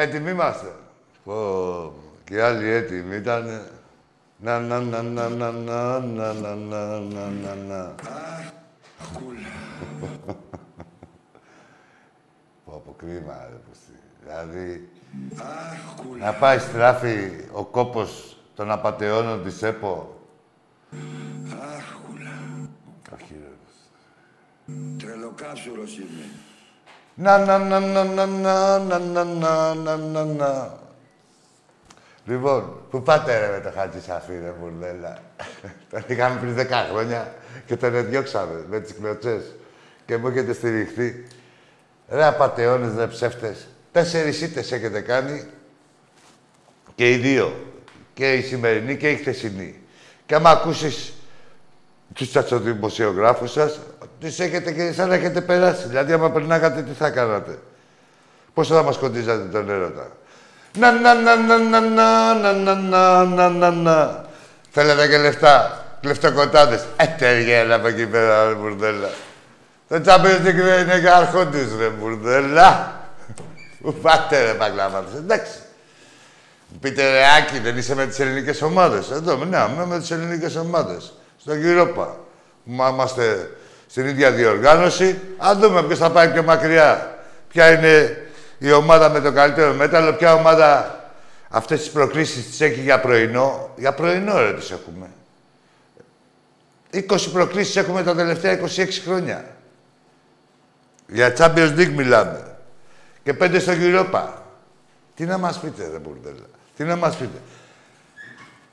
Έτοιμοι είμαστε. Πω, και άλλοι έτοιμοι ήταν. Να, να, να, να, να, να, να, να, να, να, να, να. Πω, από κρίμα, ρε, πούστη. Δηλαδή, να πάει στράφη ο κόπος των απαταιώνων της ΕΠΟ. Όχι, ρε, Τρελοκάσουρος είμαι. Να, να, να, να, να, να, να, να, να, να, να, να. Λοιπόν, πού πάτε ρε με το Χατζη Σαφή, ρε μπουρδέλα. τον είχαμε πριν 10 χρόνια και τον διώξαμε με τις κλωτσές. Και μου έχετε στηριχθεί. Ρε απατεώνες, ρε ψεύτες. Τέσσερις ήττες έχετε κάνει και οι δύο. Και η σημερινή και η χθεσινή. Και άμα ακούσεις τους τσατσοδημοσιογράφους σας, τις έχετε και σαν να έχετε περάσει. Δηλαδή, άμα περνάγατε, τι θα κάνατε. Πώς θα μας κοντίζατε τον έρωτα. Να, να, να, να, να, να, να, να, να, να, να, να. Θέλετε και λεφτά. Κλεφτοκοτάδες. Ε, τέργελα από εκεί πέρα, ρε μπουρδέλα. Το Champions League είναι και αρχόντις, ρε μπουρδέλα. Πού πάτε, ρε παγκλάβατες. Εντάξει. Πείτε ρε Άκη, δεν είσαι με τις ελληνικές ομάδες. Εδώ, ναι, είμαι με τις ελληνικές ομάδες. Στο Europa. Μα είμαστε στην ίδια διοργάνωση. Αν δούμε ποιος θα πάει πιο μακριά. Ποια είναι η ομάδα με το καλύτερο μέταλλο, ποια ομάδα αυτές τις προκλήσεις τις έχει για πρωινό. Για πρωινό, ρε, τις έχουμε. 20 προκλήσεις έχουμε τα τελευταία 26 χρόνια. Για Champions League μιλάμε. Και πέντε στο Europa. Τι να μας πείτε, ρε Μπουρδέλα. Τι να μας πείτε.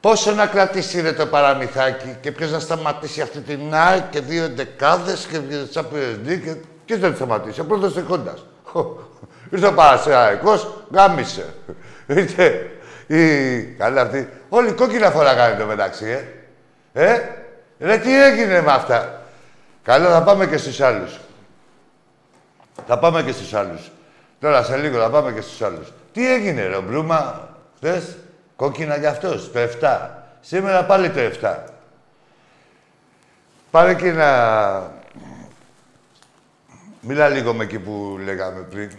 Πόσο να κρατήσει ρε το παραμυθάκι και ποιος να σταματήσει αυτή την ΑΕ και δύο δεκάδες και δύο Champions League και ποιος δεν σταματήσει. Ο πρώτος εκόντας. Ήρθε ο Παρασιαϊκός, γάμισε. Ήρθε η... Καλά αυτή. Όλοι κόκκινα φοράγανε το μεταξύ, ε. Ε, ρε τι έγινε με αυτά. Καλά, θα πάμε και στους άλλους. Θα πάμε και στους άλλους. Τώρα σε λίγο θα πάμε και στους άλλους. Τι έγινε ρε, ο Μπρούμα, χθες, κόκκινα για αυτός, το 7. Σήμερα πάλι το 7. Πάρε και να... Μίλα λίγο με εκεί που λέγαμε πριν.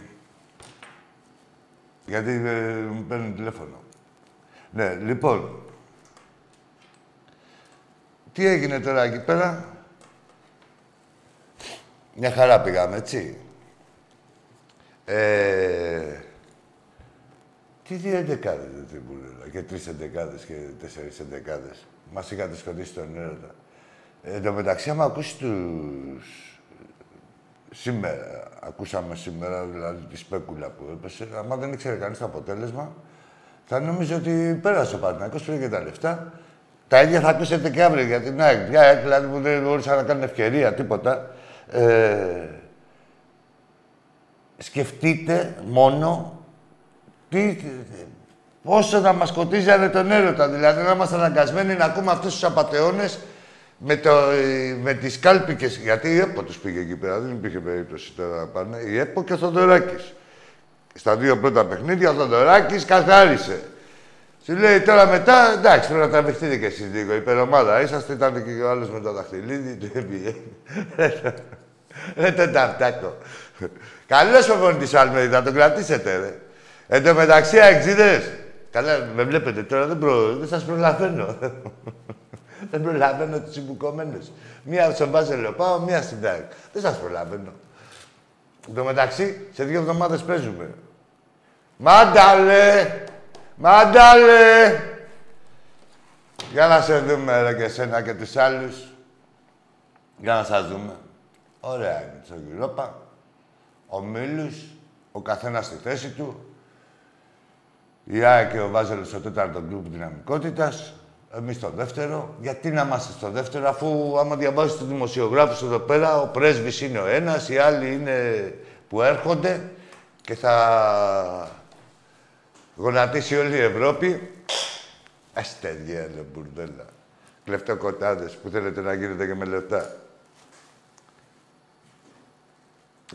Γιατί ε, μου παίρνουν τηλέφωνο. Ναι, λοιπόν. Τι έγινε τώρα εκεί πέρα; Μια χαρά πήγαμε, έτσι. Ε, τι δύο εντεκάδες δεν μου και τρεις εντεκάδες και τέσσερις εντεκάδες. Μας είχατε σκοτήσει τον έρωτα. Ε, εν τω μεταξύ, άμα ακούσεις τους... Σήμερα, ακούσαμε σήμερα, δηλαδή τη σπέκουλα που έπεσε, άμα δεν ήξερε κανείς το αποτέλεσμα, θα νόμιζε ότι πέρασε ο Παναθηναϊκός, πήρε και τα λεφτά. Τα ίδια θα ακούσετε και αύριο για την ΑΕΚ. Μια ΑΕΚ, δηλαδή, που δεν μπορούσαν να κάνουν ευκαιρία, τίποτα. Ε, σκεφτείτε μόνο Τι, πόσο θα μας σκοτίζανε τον έρωτα. Δηλαδή να είμαστε αναγκασμένοι να ακούμε αυτούς τους απαταιώνες με, το, με τις κάλπικες. Γιατί η ΕΠΟ τους πήγε εκεί πέρα, δεν υπήρχε περίπτωση τώρα να πάνε. Η ΕΠΟ και ο Θοδωράκης. Στα δύο πρώτα παιχνίδια ο Θοδωράκης καθάρισε. Σου λέει τώρα μετά, εντάξει, πρέπει να τραβηχτείτε κι εσείς λίγο. Υπερομάδα είσαστε, ήταν και ο άλλος με το δαχτυλίδι, του έπιε. Ρε το ταρτάκο. Καλός προπονητής ο Αλμέιδη, θα τον κρατήσετε, ρε. Εν τω μεταξύ, αεξίδες. Καλά, με βλέπετε τώρα, δεν, προ... δεν σας προλαβαίνω. δεν προλαβαίνω τους συμπουκωμένους. Μία στον Βάζελο πάω, μία στην Τάκ. Δεν σας προλαβαίνω. Εν τω μεταξύ, σε δύο εβδομάδες παίζουμε. Μάνταλε! Μάνταλε! Για να σε δούμε, ρε, και εσένα και τους άλλους. Για να σας δούμε. Ωραία είναι το Europa. Ο Μίλους, ο καθένας στη θέση του. Η ΑΕΚ και ο Βάζελος στο τέταρτο γκρουπ δυναμικότητας. Εμείς στο δεύτερο. Γιατί να είμαστε στο δεύτερο, αφού άμα διαβάζεις τους δημοσιογράφους εδώ πέρα, ο πρέσβης είναι ο ένας, οι άλλοι είναι που έρχονται και θα γονατίσει όλη η Ευρώπη. Έστε διέλε μπουρδέλα. Κλεφτοκοτάδες που θέλετε να γίνετε και με λεφτά.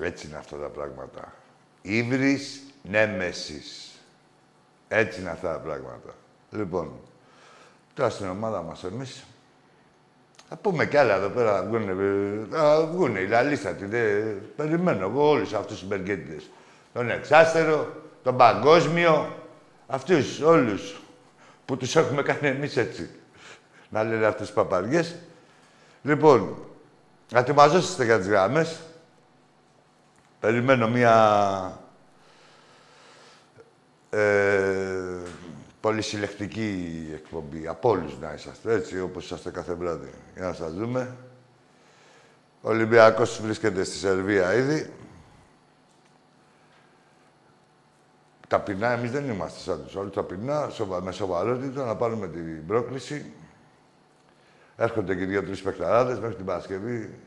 Έτσι είναι αυτά τα πράγματα. Ήβρις νέμεσης. Έτσι είναι αυτά τα πράγματα. Λοιπόν, τώρα στην ομάδα μας εμείς θα πούμε κι άλλα εδώ πέρα. Θα βγουν, θα βγουν οι λαλίστατοι. Περιμένω εγώ όλους αυτούς τους μπεργκέντες. Τον εξάστερο, τον παγκόσμιο, αυτούς όλους που τους έχουμε κάνει εμείς έτσι. Να λένε αυτές τις παπαριές. Λοιπόν, να ετοιμαζόσαστε για τις γράμμες. Περιμένω μία ε, πολυσυλλεκτική εκπομπή. Από όλους να είσαστε, έτσι, όπως είσαστε κάθε βράδυ. Για να σας δούμε. Ο Ολυμπιακός βρίσκεται στη Σερβία ήδη. Ταπεινά, εμείς δεν είμαστε σαν τους άλλους. Ταπεινά, σοβα, με σοβαρότητα, να πάρουμε την πρόκληση. Έρχονται και δύο-τρεις παιχταράδες μέχρι την Παρασκευή.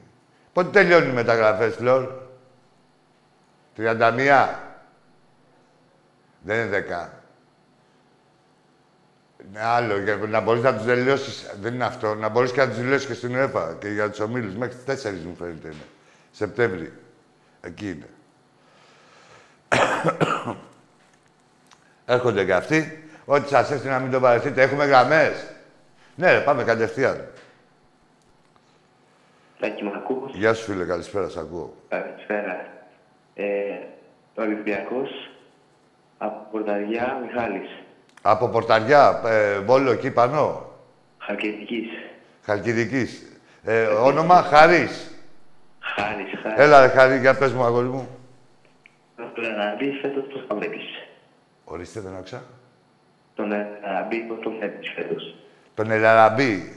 Πότε τελειώνει οι μεταγραφές, Φλόρ. 31. Δεν είναι 10. Είναι άλλο. Για να μπορείς να τους τελειώσεις. Δεν είναι αυτό. Να μπορείς και να τους δηλώσει και στην ΕΠΑ και για τους ομίλους. Μέχρι τι 4 μου φαίνεται είναι. Σεπτέμβρη. Εκεί είναι. Έρχονται και αυτοί. Ό,τι σας έρθει να μην το βαρεθείτε. Έχουμε γραμμές. Ναι, ρε, πάμε κατευθείαν. Τάκη, Γεια σου, φίλε. Καλησπέρα, σ' ακούω. Καλησπέρα. Ε, Ολυμπιακός, από Πορταριά, Μιχάλης. Από Πορταριά, ε, Βόλο, εκεί πάνω; Χαλκιδικής. Χαλκιδικής. Ε, όνομα Χαρής. Χάρης, Χάρης. Έλα, ρε, Χαρή, για πες μου, αγόρι μου. Τον Εραμπή φέτος πώς θα βλέπεις. Ορίστε, δεν άκουσα. Τον Εραμπή πώς τον βλέπεις φέτος. Τον Ελαραμπή.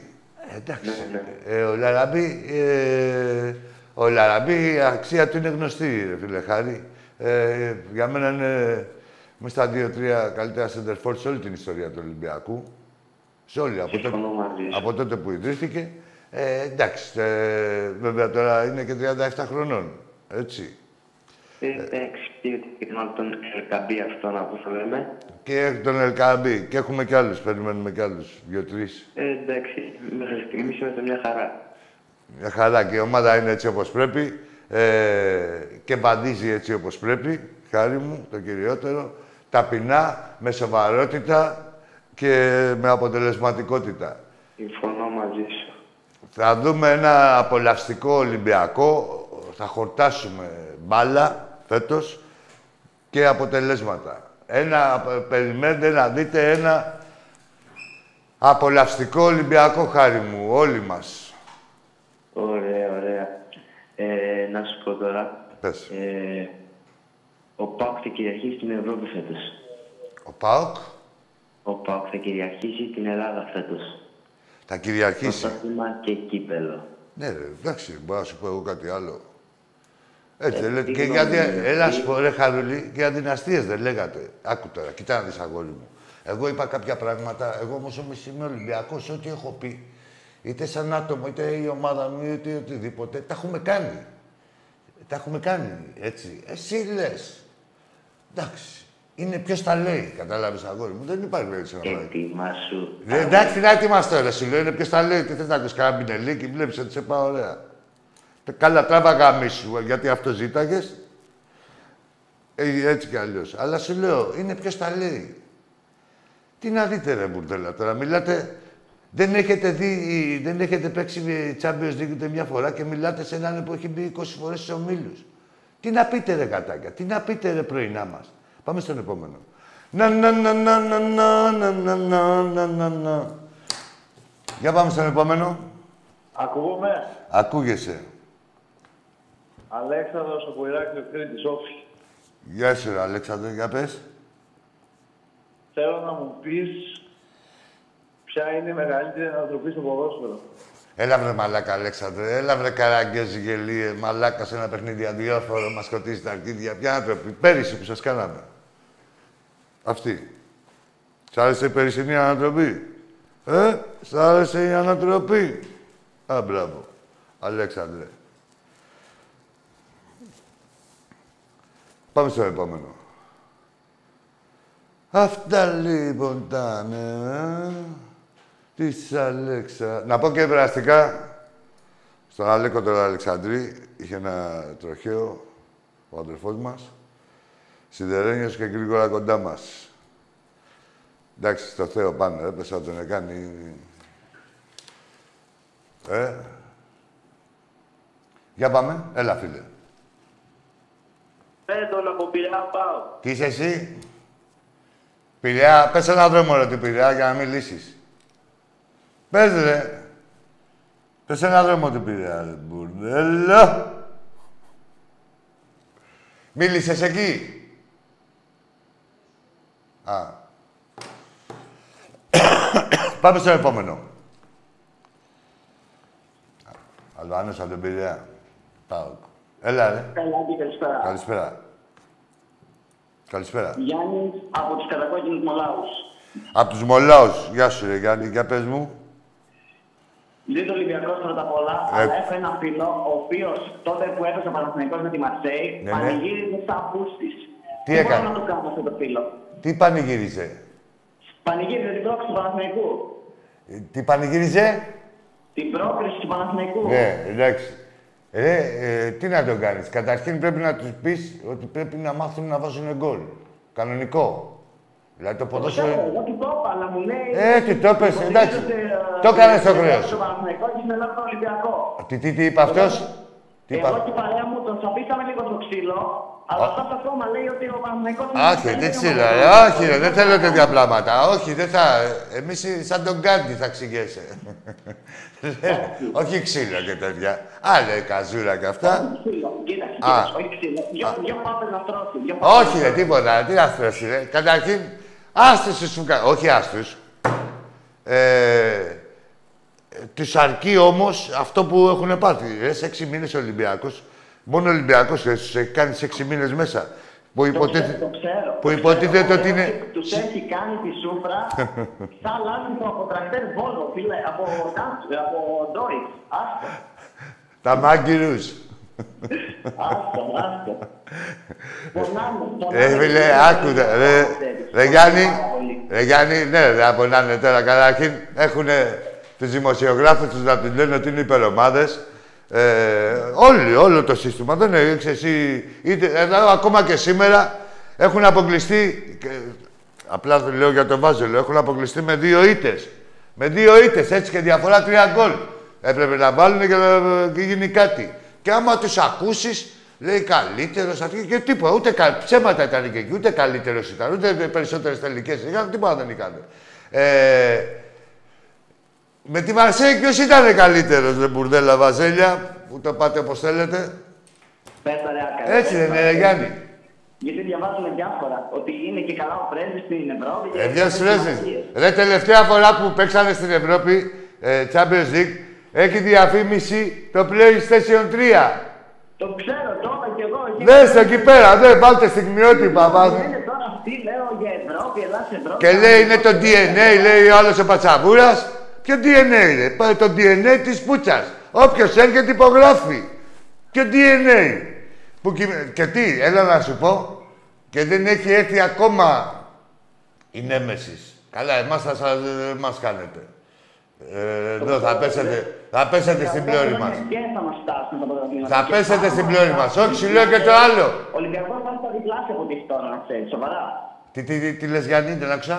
Ε, εντάξει. Ναι, ναι. Ε, ο Λαραμπή, ε, ο Λαραμπή, η αξία του είναι γνωστή, ρε φίλε Χάρη. Ε, για μένα είναι μέσα στα δύο-τρία καλύτερα center σε όλη την ιστορία του Ολυμπιακού. Σε όλη, από, τότε, Συμφωνώ μαζί σου. από τότε που ιδρύθηκε. Ε, εντάξει, ε, βέβαια τώρα είναι και 37 χρονών, έτσι. Ε, Εντάξει, και μάλλον τον Ελκαμπή αυτόν από το λέμε. Και έχει τον Ελκαμπή και έχουμε κι άλλους, περιμένουμε κι άλλους, δύο-τρεις. Ε, εντάξει, μέχρι στιγμής είμαστε μια χαρά. Μια χαρά και η ομάδα είναι έτσι όπως πρέπει ε, και βαδίζει έτσι όπως πρέπει, χάρη μου, το κυριότερο, ταπεινά, με σοβαρότητα και με αποτελεσματικότητα. Συμφωνώ μαζί σου. Θα δούμε ένα απολαυστικό Ολυμπιακό, θα χορτάσουμε μπάλα φέτος και αποτελέσματα. Ένα, περιμένετε να δείτε ένα απολαυστικό Ολυμπιακό χάρη μου, όλοι μας. Ωραία, ωραία. Ε, να σου πω τώρα. Πες. Ε, ο ΠΑΟΚ θα κυριαρχήσει την Ευρώπη φέτος. Ο ΠΑΟΚ Ο ΠΑΟΚ θα κυριαρχήσει την Ελλάδα φέτος. θα κυριαρχήσει. Πρωτάθλημα και κύπελο. Ναι, ρε, εντάξει, μπορώ να σου πω εγώ κάτι άλλο. Έτσι, Ε, δεν λέτε. τι Και γνώμη για, είναι έλα αυτή; σου πω, ρε Χαρούλη, και για δυναστείες δεν λέγατε. Άκου τώρα, κοιτά να δεις αγόρι μου. Εγώ είπα κάποια πράγματα, εγώ όμως όμως είμαι Ολυμπιακός, ό,τι έχω πει, είτε σαν άτομο, είτε η ομάδα μου, είτε οτιδήποτε, τα έχουμε κάνει. Τα έχουμε κάνει, έτσι. Εσύ λες. Εντάξει. είναι ποιος τα λέει. Κατάλαβες αγόρι μου. Δεν υπάρχει περίπτωση να πάει. Ετοιμάσου. Ε, Εντάξει, τι να ετοιμάσαι τώρα. Σου λέω είναι ποιος τα λέει. Τι θες να ακούσει κανένα πινελίκι. Βλέπεις ότι σε πάω ωραία. Ε, Καλά, τράβα γαμίσου, γιατί αυτό ζήταγες. Ε, έτσι κι αλλιώς. Αλλά σου λέω, είναι ποιος τα λέει. Τι να δείτε, ρε μπουρδέλα τώρα. Μιλάτε. Δεν έχετε δει, δεν έχετε παίξει Champions League ούτε μια φορά και μιλάτε σε έναν που έχει μπει 20 φορές στους ομίλους. Τι να πείτε, ρε κατάκια, τι να πείτε, ρε πρωινά μα. Πάμε στον επόμενο. Να, να, να, να, να, να, να, να, να, να, να, να. Για πάμε στον επόμενο. Ακούγομαι. Ακούγεσαι. Αλέξανδρος από Ηράκλειο Κρήτης, όφη. Γεια σου, ρε, Αλέξανδρο, για πες. Θέλω να μου πεις ποια είναι η μεγαλύτερη ανατροπή στο ποδόσφαιρο. Έλα βρε μαλάκα, Αλέξανδρε. Έλα βρε καραγκέζι γελίε. Μαλάκα σε ένα παιχνίδι αδιάφορο. Μας σκοτίζει τα αρχίδια. Ποια άνθρωποι. Πέρυσι που σας κάναμε. Αυτή. Σ' άρεσε η περσινή ανατροπή; Ε, σ' άρεσε η ανατροπή; Α, μπράβο. Αλέξανδρε. Πάμε στο επόμενο. Αυτά λοιπόν τα νέα της Αλέξα... Να πω και περαστικά, στον Αλέκο τον Αλεξανδρή, είχε ένα τροχαίο, ο αδερφός μας, σιδερένιος και γρήγορα κοντά μας. Εντάξει, στο Θεό πάνω, έπεσα να τον κάνει... Ε. Για πάμε. Έλα, φίλε. Πέτον από Πειραιά πάω. Τι είσαι εσύ; Πειραιά, πες ένα δρόμο ρε του Πειραιά για να μιλήσεις. Πες ρε. Πες ένα δρόμο του Πειραιά, ρε μπουρδέλο. Μίλησες εκεί. Α. Πάμε στο επόμενο. Αλβάνος από τον Πειραιά. Πάω. Έλα, ρε. Καλά και καλησπέρα. Καλησπέρα. Καλησπέρα. Γιάννης από τους κατακόκκινου Μολάους. Απ' τους Μολάους. Γεια σου, ρε Γιάννη. Για πες μου. Δεν το Ολυμπιακός πρώτα απ' όλα, Ε. αλλά έχω ένα φίλο ο οποίος τότε που έπεσε ο Παναθηναϊκός με τη Μαρσέη, Ναι, ναι. πανηγύριζε σαν πούστης. Τι έκανε; μπορώ να το κάνω αυτό το φίλο. Τι πανηγύριζε; Πανηγύριζε την πρόκληση του Παναθηναϊκού. Ε, Τι πανηγύριζε; Την πρόκριση του Παναθηναϊκού. Ναι, εντάξει. Ρε, ε, τι να τον κάνεις; Καταρχήν πρέπει να τους πεις ότι πρέπει να μάθουν να βάζουν γκολ. Κανονικό. Δηλαδή το Το ξέρω, ποδόσφαιρο... εγώ τι το είπα, αλλά μου λέει. Ε, τι το είπες, υποστηρίζεται, εντάξει. ε, Το έκανες στο ε, χρέος σου. Το Παναθηναϊκός και στην Ελλάδα το Ολυμπιακό. Τι, τι, τι είπε αυτός; Τι Εγώ είπα. και η παρέα μου τον τσαπίσαμε λίγο στο ξύλο, αλλά Α. αυτό το κόμμα λέει ότι ο Παναθηναϊκός... είναι Όχι, καλύτερος δεν από ξύλα, τον ρε. Παναθηναϊκό. Όχι, ρε, δεν θέλω τέτοια πράγματα. Όχι, δεν θα. Εμείς σαν τον Γκάντι θα ξηγέσαι. Όχι ξύλο και τέτοια. Άλλα καζούρα και αυτά. Ξύλο, κοίταξε, Α. κοίταξε, όχι ξύλο. Δυο, δυο πάπες να στρώσει. δυο πάπες Όχι, να ρε, στρώσει. τίποτα. Τι να στρώσει, ρε. Καταρχήν, άστους σου κα- Όχι άστους. Ε, τους αρκεί όμως αυτό που έχουν πάθει. Ρε, σε έξι μήνες ο Ολυμπιακός. Μόνο ο Ολυμπιακός ρε, τους έχει κάνει σε έξι μήνες μέσα. Που Το ξέρω, υποτίθεται... το ξέρω. που το υποτίθεται ξέρω. ότι είναι- Τους έχει κάνει τη σούφρα σαν λάθος από τρακτέρ Βόλο, φίλε, από Κάντ- από Ντόιτς. Άστο, Τα μάγκυρους. Άστο, άστο. Πονάμε, Ε, πονάμε. φίλε, άκουτε. Ρε, ρε Γιάννη, ρε Γιάννη, ναι, δεν απονάνε τώρα. Καταρχήν έχουν τους δημοσιογράφους τους να τους λένε ότι είναι υπερομάδες. Ε, όλοι, όλο το σύστημα. Δεν έχεις εσύ. Είτε, εδώ, ακόμα και σήμερα έχουν αποκλειστεί. και- απλά το λέω για τον Βάζελο. Έχουν αποκλειστεί με δύο ήττες. Με δύο ήττες, έτσι και διαφορά τρία γκολ. Έπρεπε να βάλουν και να και γίνει κάτι. Και άμα τους ακούσεις, λέει καλύτερος αυτή και τίποτα. Ούτε κα... ψέματα ήταν και εκεί, ούτε καλύτερος ήταν, ούτε περισσότερες τελικές είχαν, τίποτα δεν είχαν. Ε, με τη Μαρσέη ποιος ήταν καλύτερος, ρε μπουρδέλα Βαζέλια, που το πάτε όπως θέλετε; Πες τα ρε, άκα. Έτσι δεν είναι, ρε Γιάννη. Γιατί διαβάζουμε διάφορα, ότι είναι και καλά ο πρέσβης στην Ευρώπη. και Ε, δύο κάποιες φρέσεις. συμμαχίες. Ρε, τελευταία φορά που παίξανε στην Ευρώπη, ε, Champions League, έχει διαφήμιση το PlayStation 3. Το ξέρω, το είπα κι εγώ. εκεί Δες πέρα. εκεί πέρα, δε, βάλτε στιγμιότυπα. βάζω. Είναι τώρα αυτή, λέω, για Ευρώπη, Ελλάς, Ευρώπη. Και λέει είναι το DNA, λέει ο άλλος ο Πατσαβούρας. Ποιο DNA είναι, πάει το DNA της Πούτσας. Όποιος έρχεται υπογράφει. Ποιο DNA. Που κοι- Και τι, έλα να σου πω, Και δεν έχει έρθει ακόμα η Νέμεσης. Καλά, εμάς θα σας, μας κάνετε. Ε, εδώ θα πέσετε, θα πέσετε στην πλώρη μας. Και θα μας φτάσουν τα πρωταθλήματα. Θα Και πέσετε πάρα στην μας πλώρη φτάσουν. μας. Όχι, σου λέω και το άλλο. Ο Ολυμπιακός θα έρθει στα διπλάσια από ό,τι έχεις τώρα, να ξέρεις. Σοβαρά. Τι, τι, τι, τι λες Γιάννη, δεν άκουσα;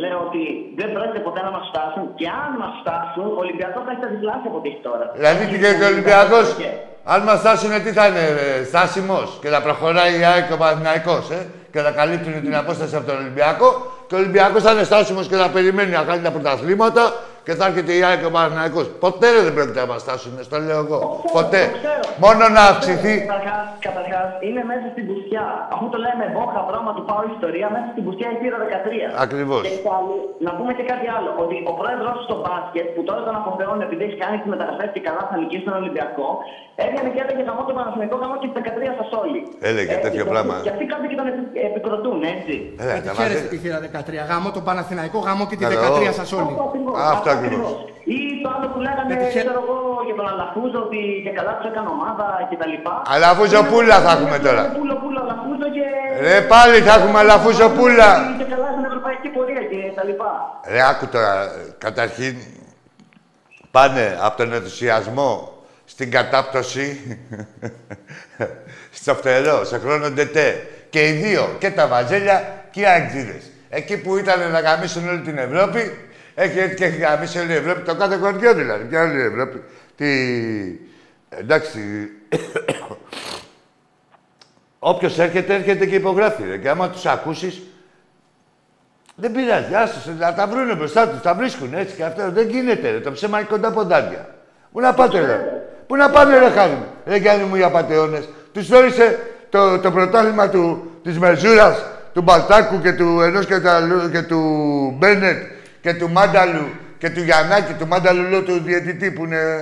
Λέω ότι δεν πρόκειται ποτέ να μας φτάσουν και αν μας φτάσουν, ο Ολυμπιακός θα έχει τα διπλάσια από ό,τι έχεις τώρα. Δηλαδή Θα και έχει ο Ολυμπιακός, και- αν μας φτάσουν, τι θα είναι, ε, στάσιμος; Και θα προχωράει η ΑΕΚ και ο Παναθηναϊκός, ε, και θα καλύπτουν την απόσταση από τον Ολυμπιακό και ο Ολυμπιακός θα είναι στάσιμος και θα περιμένει να κάνει τα πρωταθλήματα και θα έρχεται η ΑΕΚ και ο Παναθηναϊκός. Ποτέ δεν πρόκειται να μας φτάσουν, στο λέω εγώ. ξέρω, Ποτέ. το ξέρω. Μόνο να αυξηθεί. Καταρχάς, καταρχάς, είναι μέσα στην πουστιά. Αφού το λέμε μπόχα πράγμα του πάω ιστορία, μέσα στην πουστιά η πήρα 13. Ακριβώς. Και πάλι, να πούμε και κάτι άλλο. Ότι ο πρόεδρος στο μπάσκετ, που τώρα τον αποθεώνει επειδή έχει κάνει τις μεταγραφές και καλά θα νικήσει τον Ολυμπιακό, έβγαινε και έλεγε γαμό τον Παναθηναϊκό, γαμό και τις 13 σα όλοι. Έλεγε τέτοιο και- πράγμα. Και αυτοί κάποιοι και τον επι- επικροτούν, έτσι. Έλα, Γιατί τα χαίρεστε βάζει. τη θύρα 13. Γάμο τον Παναθηναϊκό, γάμο και τη Καλό. 13 σας όλοι. Αυτό ακριβώς, Αυτό ακριβώς. Ή το άλλο που λέγανε, Γιατί χαίρε- ξέρω εγώ, για τον Αλαφούζο, ότι και καλά τους έκανε ομάδα κτλ. Αλαφούζο πουλα θα έχουμε τώρα. Πούλο, πούλο, Αλαφούζο και. Ρε πάλι θα έχουμε Αλαφούζο πουλα. Και καλά στην ευρωπαϊκή πορεία και τα λοιπά. Ρε, άκου τώρα. Καταρχήν, πάνε από τον ενθουσιασμό στην κατάπτωση στο φτερό, σε χρόνο ντετέ. Και οι δύο, και τα βαζέλια και οι αεκτζήδες. Εκεί που ήταν να γαμήσουν όλη την Ευρώπη, έχει έρθει και έχει γαμήσει όλη η Ευρώπη, το κάθε χωριό δηλαδή, και όλη η Ευρώπη. Τι... Εντάξει, όποιος έρχεται, έρχεται και υπογράφει. Ρε. Και άμα τους ακούσεις, δεν πειράζει, άστος, να τα βρούνε μπροστά τους, τα βρίσκουν έτσι και αυτό. Δεν γίνεται, ρε. το ψέμα είναι κοντά ποντάρια. Πού να πάτε, ρε. Πού να πάνε, ρε, χάρη μου. Ρε, Γιάννη μου, οι απατεώνες. Τους θεώρησε το, το πρωτάθλημα του, της Μεζούρας, του Μπαλτάκου και του ενός και, του αλλού- και του Μπένετ και του Μάνταλου και του Γιαννάκη, του Μάνταλου, λέω, του διαιτητή που είναι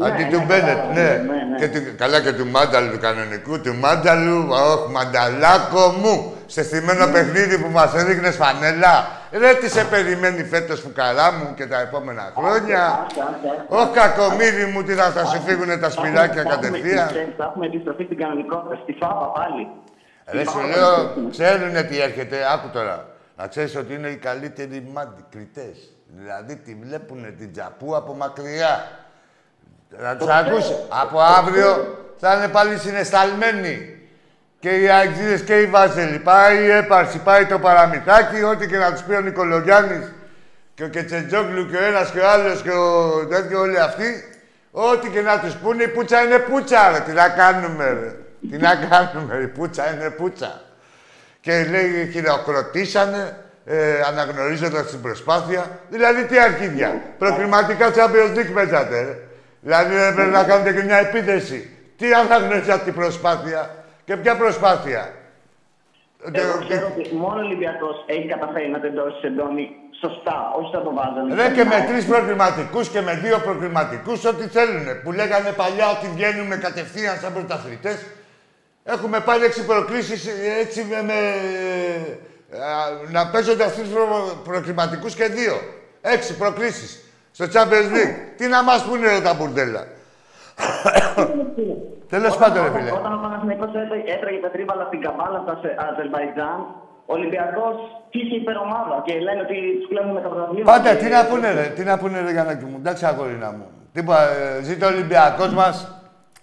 Αντί ναι, του Μπένετ, κατάλαβα, ναι. ναι, ναι. Και του, καλά και του Μάνταλου, του κανονικού, του Μάνταλου, όχ, μανταλάκο μου, σε στημένο παιχνίδι που μας έδειχνες φανέλα. Ρε, τι σε περιμένει φέτος φουκαρά μου και τα επόμενα χρόνια. Άστα, άστα. Ωχ, κακομύρι μου, τι θα, θα σου φύγουνε τα σπηλάκια Θα έχουμε- κατευθείαν. ξέρεις, Θα έχουμε επιστροφή στην κανονικότητα, στη ΦΑΠΑ πάλι. Ρε, σου λέω, ξέρουνε τι έρχεται, άκου τώρα. Να ξέρεις ότι είναι οι καλύτεροι μάντι, κριτές. Δηλαδή, τη βλέπουνε την τζαπού από μακριά. Να τους ακούσει. Από αύριο θα είναι πάλι συνεσταλμένοι. Και οι Αγγλίδες και οι Βάζελοι. Πάει η έπαρση, πάει το παραμυθάκι, ό,τι και να τους πει ο Νικολογιάννης και ο Κετσετζόγλου και ο ένας και ο άλλος και ο τέτοιο όλοι αυτοί. Ό,τι και να τους πούνε, η πουτσα είναι πουτσα, ρε. Τι να κάνουμε, ρε. Τι να κάνουμε, η πουτσα είναι πουτσα. Και λέει, χειροκροτήσανε, ε, αναγνωρίζοντας την προσπάθεια. Δηλαδή, τι αρχίδια. Προκριματικά Champions League παίζατε, ρε. Δηλαδή, δεν πρέπει να κάνετε και μια επίθεση. Τι αναγνωρίζατε την προσπάθεια. Και ποια προσπάθεια. Εγώ Ε, ξέρω ότι μόνο ο Ολυμπιακός έχει καταφέρει να τεντώσει εντόνι σωστά, όχι θα το βάζανε. Ρε και με τρεις προκριματικούς και με δύο προκριματικούς, ό,τι θέλουν. Που λέγανε παλιά ότι βγαίνουμε κατευθείαν σαν πρωταθλητές. Έχουμε πάρει έξι προκλήσεις έτσι με. με α, να παίζονται αυτούς του προ, προκριματικού και δύο. Έξι προκλήσεις στο Champions League. Τι να μας πούνε ρε τα μπουρδέλα. Τέλος πάντων, ρε φίλε. Όταν ο Παναθηναϊκός έτρε- έτρεγε τα τρίβαλα στην καμπάλα στα Αζε- Αζερβαϊτζάν, ο Ολυμπιακός είχε υπερομάδα και λένε ότι τους κλέβουν τα πρωταθλήματα. Πάντα, Και- τι να πούνε ρε, τι να πούνε ρε Γιαννάκη μου. Εντάξει αγόρινα μου. Τίποτα, ε, ζήτω ο Ολυμπιακός μας,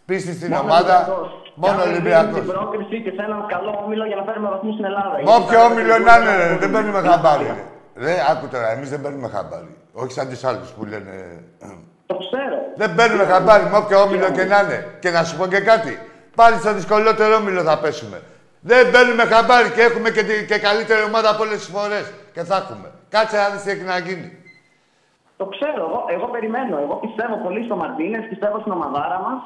πίστη στην Μόνο ομάδα. Ολυμπιακός. Μόνο Και αν Ολυμπιακός. Στην πρόκριση και σε έναν καλό όμιλο για να φέρουμε βαθμούς στην Ελλάδα. Με Γιατί όποιο θα- όμιλο να είναι, ρε, δεν παίρνουμε χαμπάρι. Ρε. Ρε, άκου τώρα, εμείς δεν παίρνουμε χαμπάρι. Όχι σαν τους άλλους που λένε... ε, Το ξέρω. Δεν παίρνουμε χαμπάρι με όποιο όμιλο και να είναι. Και να σου πω και κάτι. Πάλι στο δυσκολότερο όμιλο θα πέσουμε. Δεν παίρνουμε χαμπάρι και έχουμε και, τη- και καλύτερη ομάδα από όλες τις φορές. Και θα έχουμε. Κάτσε να δεις τι έχει να γίνει. Το ξέρω. Εγώ, εγώ περιμένω. Εγώ πιστεύω πολύ στο Μαρτίνες, πιστεύω στην ομαδάρα μας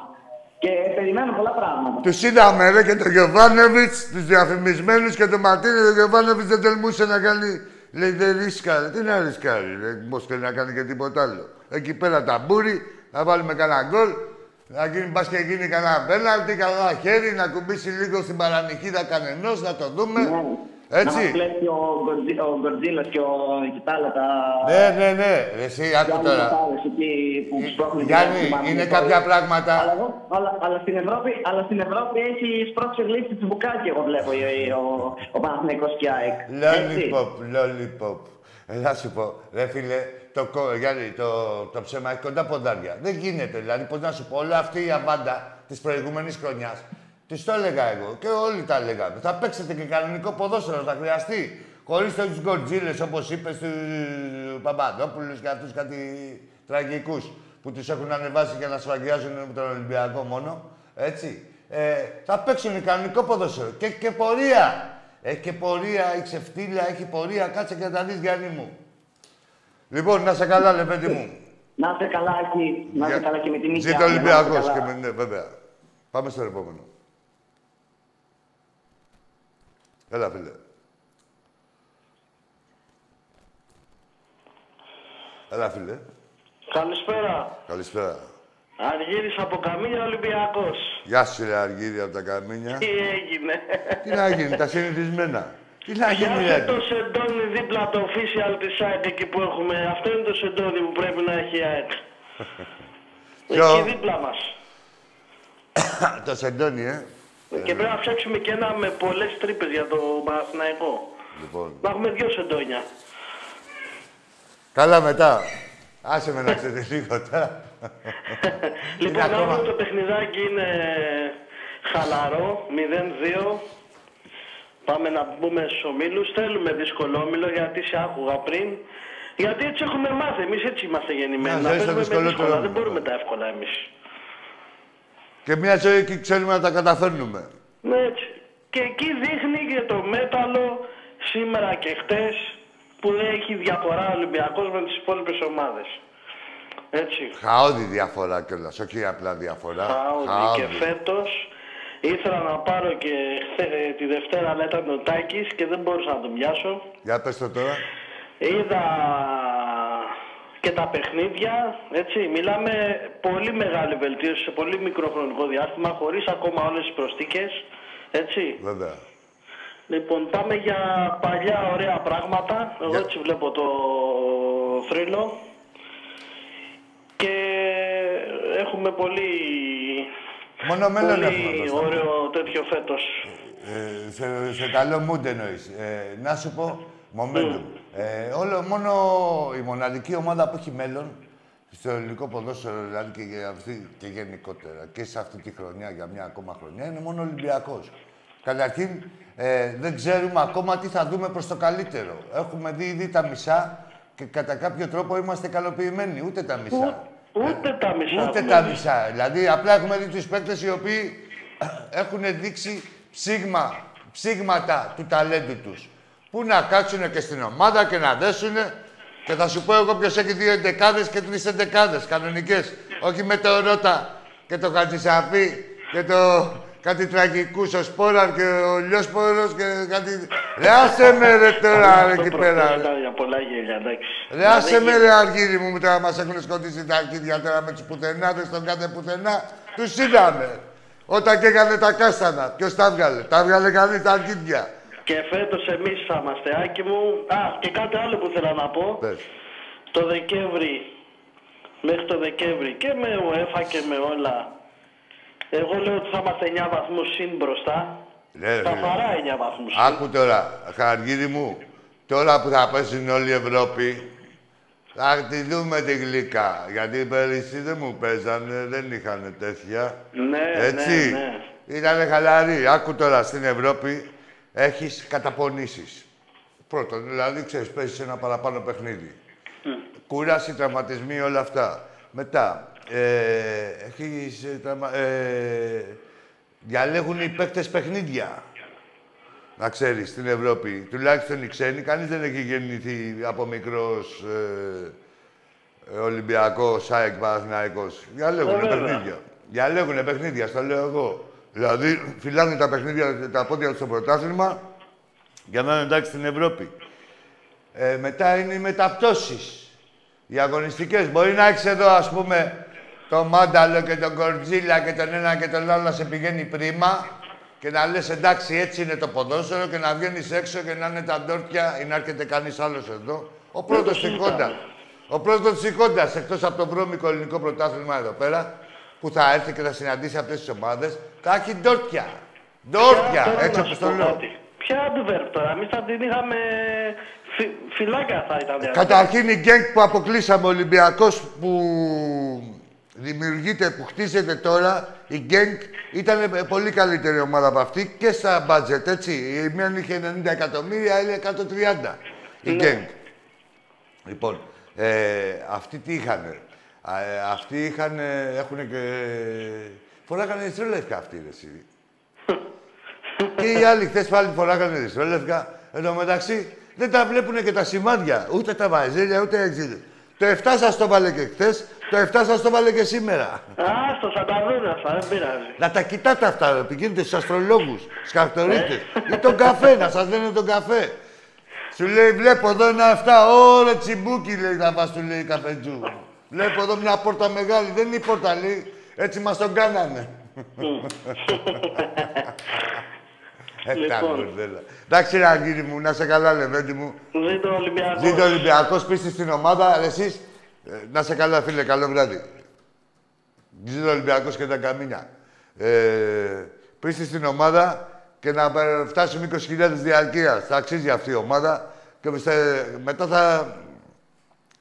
και περιμένω πολλά πράγματα. Του είδαμε ρε και τον Γιωβάνοβιτ, τους διαφημισμένους και τον Μαρτίνε. Ο Γιωβάνοβιτ δεν τολμούσε να κάνει. Λέει δεν ρίσκαρε. Τι να ρίσκαρε, ρε. Πώς θέλει να κάνει και τίποτα άλλο. Εκεί πέρα ταμπούρι, να βάλουμε κανένα γκολ. Να γίνει, πας και γίνει κανένα πέναλτι, κανένα χέρι, να κουμπίσει λίγο στην παρανυχίδα κανενός, να το δούμε. Έτσι. Να μας κλέψει ο, Γκορτζι, ο Γκορτζίλας και ο Κιτάλα τα... Ναι, ναι, ναι. Εσύ, άκου τα τώρα. μοτάρες εκεί που σπρώχνουν Γιάννη, την Παναθηναϊκό. είναι κάποια πράγματα... Αλλά, εγώ, αλλά, αλλά, στην Ευρώπη, αλλά στην Ευρώπη έχει σπρώξει γλύψη του μπουκάκι, εγώ βλέπω, ο, ο, ο Παναθηναϊκός και η ΑΕΚ. Έτσι. Lollipop, lollipop. Ε, να σου πω, ρε φίλε, το, κο- Γιάννη, το, το ψέμα έχει κοντά ποντάρια. Δεν γίνεται, δηλαδή, πώς να σου πω, όλη αυτή η αβάντα της προηγούμενης χρονιάς, της το έλεγα εγώ και όλοι τα λέγαμε. Θα παίξετε και κανονικό ποδόσφαιρο, θα χρειαστεί. Χωρίς τους γκορτζίλες, όπως είπες, τους Παπαδόπουλους και αυτούς κάτι τραγικούς που τους έχουν ανεβάσει για να σφαγιάζουν με τον Ολυμπιακό μόνο. Έτσι. Ε, θα παίξουν κανονικό ποδόσφαιρο και, και πορεία. Έχει και πορεία, η ξεφτύλα, έχει πορεία. Κάτσε και να τα δεις, Γιάννη μου. Λοιπόν, να σε καλά, λεπέντη μου. Να είστε καλά, εκεί, να είστε καλά και με την νίκη. Ζήτω αύριο, να είστε Ολυμπιακός καλά. και με, ναι, βέβαια. Πάμε στο επόμενο. Έλα, φίλε. Έλα, φίλε. Καλησπέρα. Καλησπέρα. Αργύρης από Καμίλια Ολυμπιακός. Γεια σου, ρε Αργύρι, από τα Καμίνια. Τι έγινε; Τι να γίνει, τα συνηθισμένα. Τι να γίνει, Πιάσε ρε. το σεντόνι δίπλα το official της ΑΕΚ εκεί που έχουμε. Αυτό είναι το σεντόνι που πρέπει να έχει η ΑΕΚ. Ποιο; Εκεί δίπλα μας. το σεντόνι, ε. Και πρέπει να φτιάξουμε και ένα με πολλές τρύπες για το Παναθηναϊκό. Λοιπόν. Να έχουμε δυο σεντόνια. Καλά μετά. Άσε με να ξέρετε λίγο τώρα. Λοιπόν, Είναι ακόμα. αύριο το παιχνιδάκι είναι χαλαρό, 0-2. Πάμε να μπούμε στους ομίλους. Θέλουμε δύσκολο όμιλο γιατί σε άκουγα πριν. Γιατί έτσι έχουμε μάθει. Εμείς έτσι είμαστε γεννημένοι. Να Να ζεις το παίζουμε με δυσκολότερο δύσκολα. Δεν όμιλο. μπορούμε τα εύκολα εμείς. Και μια ζωή εκεί ξέρουμε να τα καταφέρνουμε. Ναι, έτσι. Και εκεί δείχνει και το μέταλλο σήμερα και χτες που δεν έχει διαφορά ο Ολυμπιακός με τις υπόλοιπες ομάδες. Έτσι. Χαόδη διαφορά κιόλας, όχι απλά διαφορά. Χάουδη και φέτος ήθελα να πάρω και χθε, τη Δευτέρα αλλά ήταν ο Τάκης και δεν μπορούσα να τον πιάσω. Για πες το τώρα. Είδα και τα παιχνίδια, έτσι, μιλάμε πολύ μεγάλη βελτίωση σε πολύ μικρό χρονικό διάστημα, χωρίς ακόμα όλες τις προστίκες, έτσι. Βέβαια. Λοιπόν, πάμε για παλιά ωραία πράγματα. Εγώ Για- έτσι βλέπω το θρύλο. Και έχουμε πολύ, Μόνο μέλλον έχουμε πολύ μπροστά. ωραίο τέτοιο φέτος. Ε, σε, σε καλό mood εννοείς. Ε, να σου πω, momentum. Ε, όλο, μόνο η μοναδική ομάδα που έχει μέλλον στο ελληνικό ποδόσφαιρο, δηλαδή και, για αυτή, και γενικότερα και σε αυτή τη χρονιά, για μια ακόμα χρονιά, είναι μόνο ο Ολυμπιακός. Καταρχήν, ε, δεν ξέρουμε ακόμα τι θα δούμε προς το καλύτερο. Έχουμε δει ήδη τα μισά και κατά κάποιο τρόπο είμαστε ικανοποιημένοι. Ούτε τα μισά. Ούτε τα μισά. Ούτε έχουμε τα δει. μισά. Δηλαδή, απλά έχουμε δει τους παίκτες οι οποίοι έχουν δείξει ψήγμα, ψήγματα του ταλέντου τους. Πού να κάτσουν και στην ομάδα και να δέσουν. Και θα σου πω εγώ ποιος έχει δύο εντεκάδες και τρεις εντεκάδες κανονικές. Όχι με το Ρώτα και το Χατζησαφή και το κάτι τραγικούς, ο Σπόραρ και ο Λιόσπορος και κάτι... Ρε άσε με ρε τώρα ρε, Αυτό εκεί προχθές πέρα. ρε. ήταν για πολλά γέλια, εντάξει. Ρε άσε Δηλαδή, με ρε αργύρι μου, τώρα μας έχουν σκοτήσει τα αρχίδια τώρα με τους πουθενάδες, τον κάθε πουθενά. Τους είδαμε. Όταν και έκανε τα κάστανα. Ποιος τα έβγαλε. Τα έβγαλε κανείς τα αρχίδια. Και φέτος εμείς θα είμαστε, Άκη μου. Α, και κάτι άλλο που ήθελα να πω. Πες. Το Δεκέμβρη, μέχρι το Δεκέμβρη και με UEFA και με όλα. Εγώ λέω ότι θα είμαστε 9 βαθμούς συν μπροστά. Ναι, ρε φίλε. Καθαρά 9 βαθμούς. Άκου τώρα, αργύρι μου. Τώρα που θα πέσουν όλη η Ευρώπη, θα τη δούμε τη γλυκά. Γιατί πέρυσι δεν μου παίζανε, δεν είχαν τέτοια. Ναι, Έτσι. ναι, ναι. Ήτανε χαλαρή. Άκου τώρα στην Ευρώπη έχεις καταπονήσεις. Πρώτον, δηλαδή ξέρεις, παίζεις ένα παραπάνω παιχνίδι. Κούραση, τραυματισμοί, όλα αυτά. Μετά, ε, έχεις ε, τραυμα... ε, διαλέγουν οι παίκτες παιχνίδια. Να ξέρεις, στην Ευρώπη. Τουλάχιστον οι ξένοι, κανείς δεν έχει γεννηθεί από μικρός ε, ε, Ολυμπιακός, ΑΕΚ, Παναθηναϊκός. Διαλέγουν Ε, βέβαια. παιχνίδια. Διαλέγουν παιχνίδια, στο λέω εγώ. Δηλαδή, φυλάνε τα παιχνίδια, τα πόδια του στο πρωτάθλημα για να είναι εντάξει στην Ευρώπη. Ε, μετά είναι οι μεταπτώσεις. Οι αγωνιστικές. Μπορεί να έχεις εδώ, ας πούμε, το Μάνταλο και τον Κορτζίλα και τον ένα και τον άλλο να σε πηγαίνει πρίμα και να λες εντάξει έτσι είναι το ποδόσφαιρο και να βγαίνεις έξω και να είναι τα ντόρτια ή να έρχεται κανείς άλλος εδώ. Ο πρώτος στην κόντα. Ο πρώτος στην κόντα, εκτός από το βρώμικο ελληνικό πρωτάθλημα εδώ πέρα, που θα έρθει και θα συναντήσει αυτές τις ομάδες, θα έχει ντόρτια. Ντόρτια, Τώρα έτσι να όπως σου το πω λέω. κάτι. Ποια Αντβέρπ τώρα, εμείς θα την είχαμε... Φι... Φυλάκια θα ήταν. Καταρχήν η Γκενκ που αποκλείσαμε, ο Ολυμπιακός που δημιουργείται, που χτίζεται τώρα, η γκέγκ ήταν ε, πολύ καλύτερη ομάδα από αυτή και στα μπάτζετ, έτσι. Η μία είχε 90 εκατομμύρια, η άλλη 130. Η Ναι. γκέγκ. Λοιπόν, ε, αυτοί τι είχαν. Ε, αυτοί είχαν, έχουν και... Φοράγανε ιστρέλευκα αυτοί, ρε, εσύ. και οι άλλοι χθες πάλι φοράγανε ιστρέλευκα. Εν τω μεταξύ δεν τα βλέπουν και τα σημάδια. Ούτε τα βαζέλια, ούτε εξήλ. Το 7 σας το βάλε και χθες, το 7 σας το βάλε και σήμερα. Άστο, θα τα βρουν αυτά, δεν πειράζει. Να τα κοιτάτε αυτά, ρε. πηγαίνετε στους αστρολόγους, στους χαρακτορίτες. ή τον καφέ, να σας λένε τον καφέ. Σου λέει, βλέπω εδώ ένα αυτά, ωραία τσιμπούκι, λέει, θα πας, του λέει καφετζού. Βλέπω εδώ μια πόρτα μεγάλη, δεν είναι η πόρτα, λέει, έτσι μας τον κάνανε. Ε, τα Λοιπόν. μπουρδέλα. Εντάξει, ρε Αγγίλη μου, να σε καλά, Λεβέντη μου. Ζήτω ο Ολυμπιακός. Ζήτω ο Ολυμπιακός, πίστη στην ομάδα, εσείς. Ε, να σε καλά, φίλε, καλό βράδυ. Ζήτω ο Ολυμπιακός και τα καμίνια. Ε, πίστη στην ομάδα και να ε, φτάσουμε 20.000 διαρκείας. Θα αξίζει αυτή η ομάδα και πιστε- μετά θα...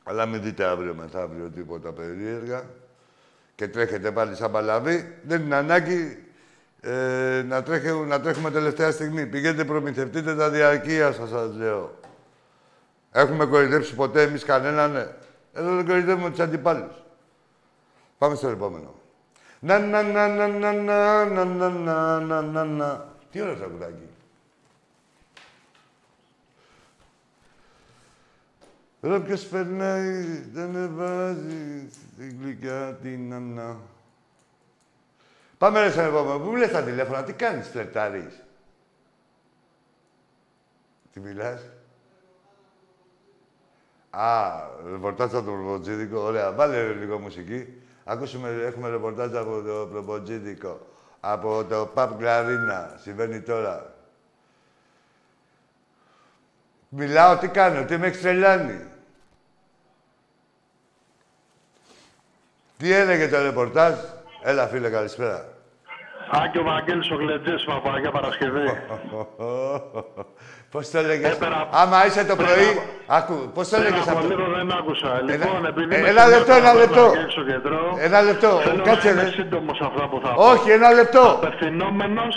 Αλλά μην δείτε αύριο μεθαύριο τίποτα περίεργα και τρέχετε πάλι σαν παλαβή. Δεν είναι ανάγκη ε, να, τρέχουμε, να τρέχουμε τελευταία στιγμή. Πηγαίνετε προμηθευτείτε τα διαρκεία σας, σας λέω. Έχουμε κορυδέψει ποτέ εμείς κανέναν. ναι. Εδώ δεν κορυδεύουμε τους αντιπάλους. Πάμε στο επόμενο. Να, να, να, να, να, να, να, να, να, να, να, να. Τι ωραίο τραγουδάκι. Εδώ ποιος περνάει, δεν βάζει στην γλυκιά την ανά. Πάμε ρε στον επόμενο. Πού λες τα τηλέφωνα, τι κάνεις, φλερτάρεις; Τι μιλάς; Α, ρεπορτάζ από το Προποτζίδικο. Ωραία, βάλε ρε λίγο μουσική. Ακούσουμε, έχουμε ρεπορτάζ από το Προποτζίδικο. Από το Παπ Κλαρίνα. Συμβαίνει τώρα. Μιλάω, τι κάνω, τι με έχεις τρελάνει. Τι έλεγε το ρεπορτάζ; Έλα, φίλε, καλησπέρα. Άκη ο Βαγγέλης ο Γλεντζές, Παπαγιά Παρασκευή. Πώς το έλεγες; Έπερα- Άμα είσαι το πρωί... Άκου, πώς το Πριν έλεγες από αυτό; λίγο δεν άκουσα. Λοιπόν, επειδή ε, είμαι ένα στην λεπτό, Νέα ένα λεπτό. Παπαγιά στο κεντρό, Ένα λεπτό. Θέλω Κάτσε, να είμαι ρε. σύντομος σε αυτά που θα πω. Όχι, ένα λεπτό. Απευθυνόμενος,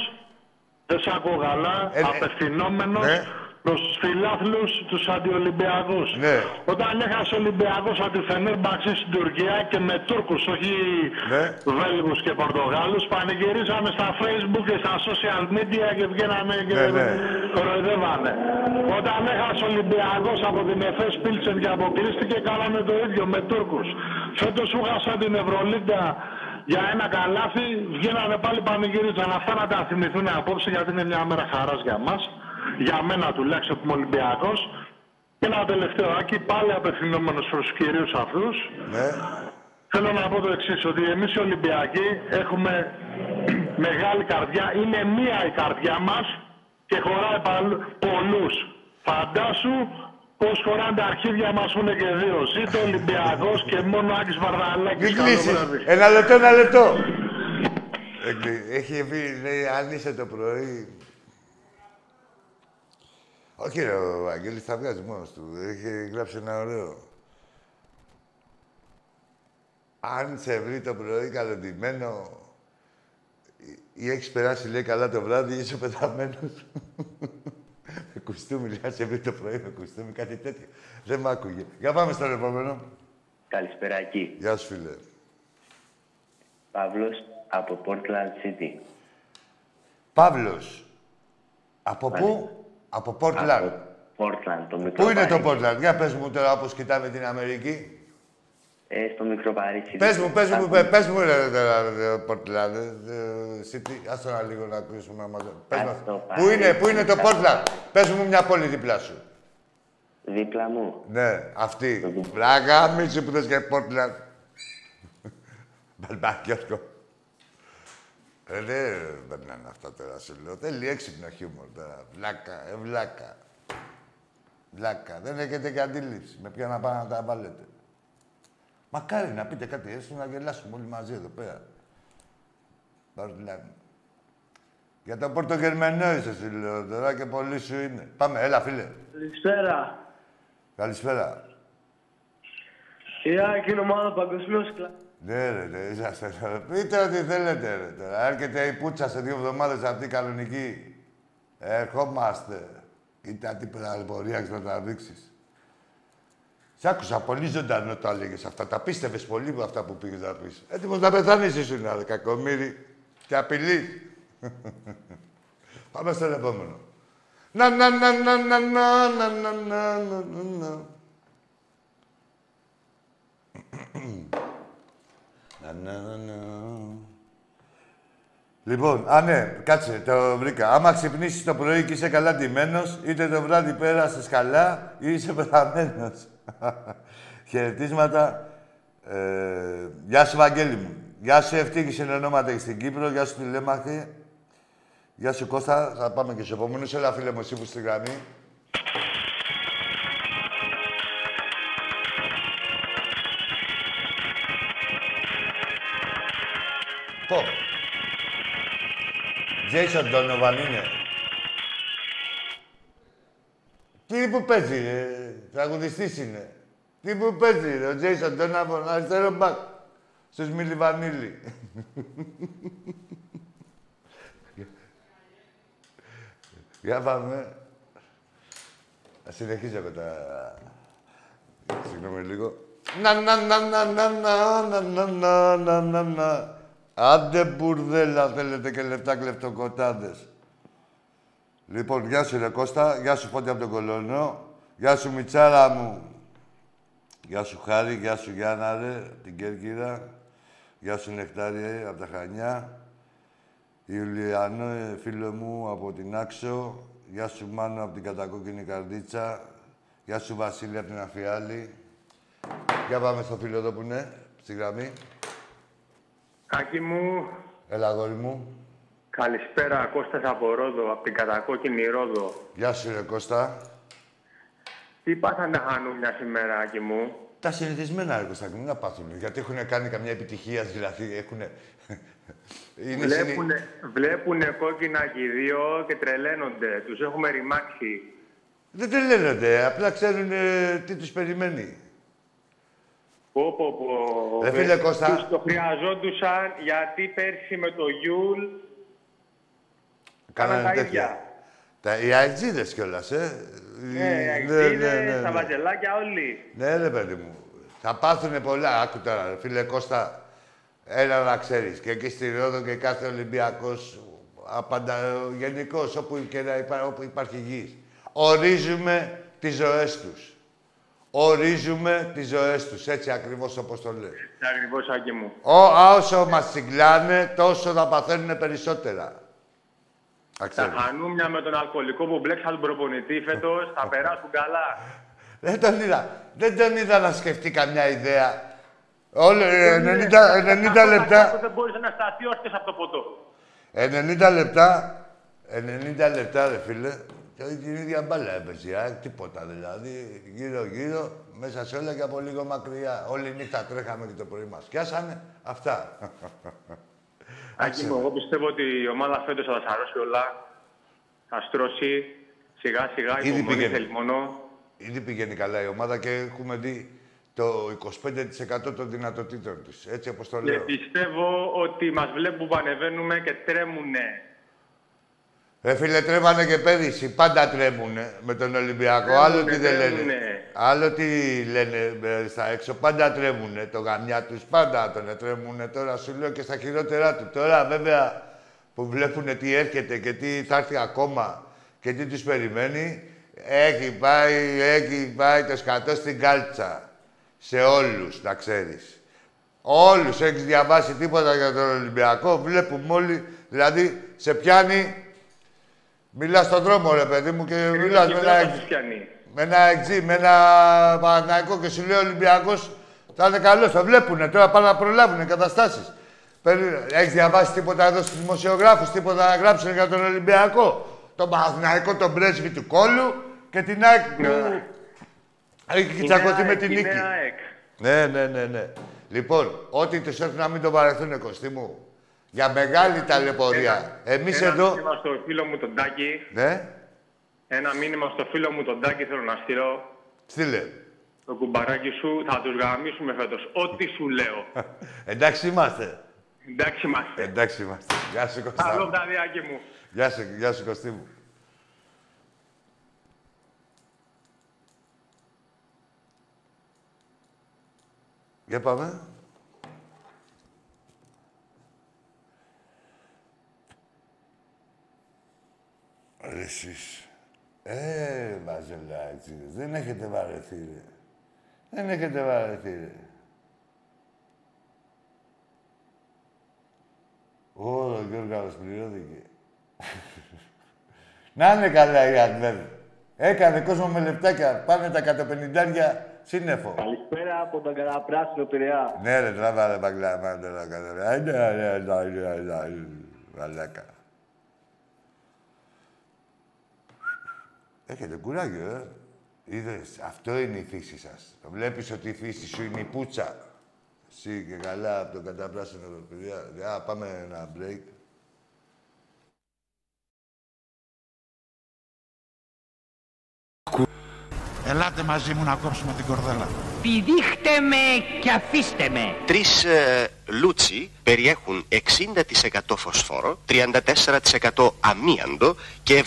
δεν σ' ακούω καλά, Ε, ε, απευθυνόμενος ναι. Προς τους φιλάθλους, τους αντιολυμπιακούς. Ναι. Όταν έχασε ο Ολυμπιακός από τη Φενέρμπαξη στην Τουρκία και με Τούρκους, όχι Ναι. Βέλγους και Πορτογάλους, πανηγυρίζανε στα Facebook και στα social media και βγαίνανε και Ναι, ναι. κοροϊδεύανε. Όταν έχασε ο Ολυμπιακός από την ΕΦΕΣ Πίλσεν και αποκλείστηκε, κάνανε το ίδιο με Τούρκους. Φέτος σου χάσαν την Ευρωλίγκα για ένα καλάθι, βγαίνανε πάλι πανηγυρίζαν. Αυτά να τα θυμηθούν απόψε γιατί είναι μια μέρα χαράς για μας. Για μένα τουλάχιστον που είμαι Ολυμπιακός. Και ένα τελευταίο άκι, πάλι απευθυνόμενος προς τους κυρίους αυτούς. Ναι. Θέλω να πω το εξής, ότι εμείς οι Ολυμπιακοί έχουμε μεγάλη καρδιά. Είναι μία η καρδιά μας και χωράει παλ- πολλούς. Φαντάσου πώς χωράνε τα αρχίδια μας που είναι και δύο. Ζήτω Ολυμπιακός και μόνο Άκης Βαρδαλάκης. Μην Καλό κλείσεις. βράδυ. Ένα λεπτό, ένα λεπτό. Εκλεί- Έχει πει, λέει, αν είσαι το πρωί... Όχι ρε, ο Αγγέλης θα βγάζει μόνος του. Έχει γράψει ένα ωραίο. Αν σε βρει το πρωί καλοντημένο ή- ή έχεις περάσει, λέει, καλά το βράδυ, είσαι πεθαμένος. με κουστούμι, λέει, αν σε βρει το πρωί με κουστούμι, κάτι τέτοιο. Δεν μ' άκουγε. Για πάμε στον επόμενο. Καλησπέρα εκεί. Γεια σου, φίλε. Παύλος από Portland City. Παύλος. Από πού; Από Portland. Από Portland, το μικρό Πού είναι το Παρίσι. Portland? Για πες μου τώρα, όπως κοιτάμε την Αμερική. Ε, στο μικρό Παρίσι. Πες μου, πες μου, πες, πες μου, ρε, τώρα, ρε, Portland. ε, ε, City. Άστο να λίγο να ακούσουμε να μας... Πες μας. Άστο, Πού Παρίσι. είναι, πού είναι το Portland? Πες μου μια πόλη δίπλα σου. Δίπλα μου. Ναι, αυτή. Βράγα, μίτσι που θες και Portland. Μπαλμπάκι, Γιώργο. Ε, δεν περνάνε αυτά τώρα, σου λέω. Θέλει έξυπνο χιούμορ τώρα. Βλάκα, ε, βλάκα. Βλάκα. Δεν έχετε και αντίληψη με ποια να πάνε να τα βάλετε. Μακάρι να πείτε κάτι έστω να γελάσουμε όλοι μαζί εδώ πέρα. Μπαρλάν. Για το Πορτογερμενό είσαι, σου λέω τώρα και πολύ σου είναι. Πάμε, έλα, φίλε. Καλησπέρα. Καλησπέρα. Η ΑΕΚ είναι ομάδα παγκοσμίως κλα... Ναι, ρε, ναι, είσαστε τώρα. Πείτε ό,τι θέλετε, ρε, τώρα. Έρχεται η πουτσα σε δύο εβδομάδες αυτή κανονική. Ερχόμαστε. Κοίτα τι πορεία έχεις να τα δείξεις. Σ' άκουσα πολύ ζωντανό το έλεγες αυτά. Τα πίστευες πολύ με αυτά που πήγες να πεις. Έτοιμος να πεθάνεις ήσουν, ρε, κακομύρι. Και απειλή. Πάμε στο επόμενο. Να, να, να, να, να, να, να, να, να, να, να. Να, να, να, να. Λοιπόν, α ναι, κάτσε, το βρήκα. Άμα ξυπνήσεις το πρωί και είσαι καλά ντυμένος, είτε το βράδυ πέρασες καλά ή είσαι πεθαμένος. Χαιρετίσματα. Ε, γεια σου, Βαγγέλη μου. Γεια σου, Ευτύχη συνεννόματα στην Κύπρο. Γεια σου, Τηλέμαχη. Γεια σου, Κώστα. Θα πάμε και στου επόμενου. Έλα, φίλε μου, εσύ που στη γραμμή. Πω. Jason Donovan είναι. Τι που παίζει, ρε. Τραγουδιστής είναι. Τι που παίζει, ρε. Ο Jason Donovan, αριστερό μπακ. Στους Μίλι Βανίλη. Για πάμε. Θα συνεχίσω με τα... Συγγνώμη λίγο. Να, να, να, να, να, να, να, να, να, να, να. Άντε μπουρδέλα θέλετε και λεφτά κλεφτοκοτάδες. Λοιπόν, γεια σου ρε Κώστα, γεια σου Φώτη από τον Κολονό, γεια σου Μιτσάρα μου, γεια σου Χάρη, γεια σου Γιάννα ρε, την Κέρκυρα, γεια σου Νεκτάρι από τα Χανιά, Ιουλιανό, ε, φίλο μου από την Άξο, γεια σου Μάνο από την Κατακόκκινη Καρδίτσα, γεια σου Βασίλη από την Αφιάλη. Για πάμε στο φίλο εδώ που είναι, στη γραμμή. Άκη μου, Έλα, αγόρι μου. καλησπέρα. Κώστας από Ρόδο, από την κατακόκκινη Ρόδο. Γεια σου, ρε Κώστα. Τι πάθανε χανούνια σήμερα, Άκη μου; Τα συνηθισμένα, ρε Κώστα, μην να πάθουν. Γιατί έχουν κάνει καμιά επιτυχία, δηλαδή έχουν... Είναι συνη- Βλέπουνε, βλέπουνε κόκκινα και οι δύο και τρελαίνονται. Τους έχουμε ρημάξει. Δεν τρελαίνονται, απλά ξέρουν ε, τι τους περιμένει. Πω, πω, πω. Ρε φίλε Κώστα. Τους το χρειαζόντουσαν γιατί πέρσι με το Γιούλ Κάνανε τα τέτοια. ίδια. Τα, οι αεξίδες κιόλας, ε. Ναι, Οι- αξίδες, τα βαζελάκια όλοι. Ναι, ρε παιδί μου. Θα πάθουνε πολλά. Άκου τώρα, ρε φίλε Κώστα. Ένα να ξέρεις. Και εκεί στη Ρόδο και κάθε Ολυμπιακός, απαντα... γενικώς, όπου, και να υπά... όπου υπάρχει γης. Ορίζουμε τις ζωές τους. Ορίζουμε τις ζωές τους. Έτσι ακριβώς όπως το λες. Ακριβώς, Άκη μου. Ό, όσο μας συγκλάνε, τόσο θα παθαίνουν περισσότερα. Να Τα ξέρεις. χανούμια με τον αλκοολικό που μπλέξαν τον προπονητή φέτος θα περάσουν καλά. Δεν τον είδα. Δεν τον είδα να σκεφτεί καμιά ιδέα. Όλο, ε, 90, 90 λεπτά. Δεν μπορούσε να σταθεί όρθιος από το ποτό. 90 λεπτά. 90 λεπτά, ρε φίλε. Και την ίδια μπάλα έπαιζε. η ΑΕΚ, τίποτα δηλαδή. Γύρω-γύρω, μέσα σε όλα και από λίγο μακριά. Όλη νύχτα τρέχαμε και το πρωί μας. Πιάσανε αυτά. Άκη μου, εγώ πιστεύω ότι η ομάδα φέτος θα τα σαρώσει όλα. Θα στρώσει σιγά σιγά Ήδη υπομονή πήγαινε. θέλει μόνο. Ήδη πηγαίνει καλά η ομάδα και έχουμε δει το 25% των δυνατοτήτων της. Έτσι όπως το Και λέω. πιστεύω ότι μας βλέπουν που ανεβαίνουμε και τρέμουνε. Ρε φίλε, τρέμανε και πέρυσι. Πάντα τρέμουνε με τον Ολυμπιακό. Άλλο τι δεν λένε. τρέμουνε. Άλλο τι λένε ε, στα έξω. Πάντα τρέμουνε. Το γαμιά τους πάντα τον τρέμουνε. Τώρα σου λέω και στα χειρότερά του. Τώρα βέβαια που βλέπουν τι έρχεται και τι θα έρθει ακόμα και τι τους περιμένει, έχει πάει, έχει πάει το σκατό στην κάλτσα. Σε όλους, να ξέρεις. Όλους έχεις διαβάσει τίποτα για τον Ολυμπιακό. Βλέπουμε όλοι, δηλαδή σε πιάνει Μιλά στον δρόμο, ρε παιδί μου, και μιλάς με Εκεί ένα, πέρα εξ- θα τους πιάνει. με ένα εξή, με ένα Παναθηναϊκό και σου λέει ο Ολυμπιακός θα είναι καλός. Το βλέπουνε τώρα, πάνε να προλάβουν καταστάσεις. Έχεις διαβάσει τίποτα εδώ στους δημοσιογράφους, τίποτα να γράψουν για τον Ολυμπιακό; Τον Παναθηναϊκό, τον πρέσβη του κόλου και την ΑΕΚ που έχει τσακωθεί με την νίκη. Ναι, ναι, ναι, ναι. Λοιπόν, ό,τι του έρθει να μην το βαρεθούν, Κωστή μου. Για μεγάλη ταλαιπωρία. Εμείς Ένα εδώ. μήνυμα στο φίλο μου τον Τάκη. Ναι, Ένα μήνυμα στο φίλο μου τον Τάκη θέλω να στείλω. στείλε. Το κουμπαράκι σου θα τους γαμίσουμε φέτος. Ό,τι σου λέω. Εντάξει είμαστε. Εντάξει είμαστε. Εντάξει είμαστε. Γεια σου, Κωστά. Καλό βραδιάκι μου. Γεια σου, γεια σου Κωστή μου. Για πάμε. Ρε εσείς. Ε, μαζελάτσι, δεν έχετε βαρεθεί, ρε. Δεν έχετε βαρεθεί, ρε. Ω, ο Γιώργος πληρώθηκε. Να είναι καλά η Αντβέρ. Έκανε κόσμο με λεπτάκια. Πάνε τα καταπενιντάρια σύννεφο. Καλησπέρα από τον Καραπράσινο Πειραιά. Ναι, ρε, τράβα, ρε, μπαγκλάμα, τώρα, κατά. Άντε, ρε, ρε, ρε, ρε, Μαλάκα. Έχετε κουράγιο, ε. Είδες, αυτό είναι η φύση σας. Το βλέπεις ότι η φύση σου είναι η πουτσα. Εσύ και καλά από τον καταπράσινο παιδιά. Α, πάμε ένα break. Ελάτε μαζί μου να κόψουμε την κορδέλα. Πηδήχτε με και αφήστε με. Τρεις ε, λούτσι περιέχουν 60% φωσφόρο, 34% αμίαντο και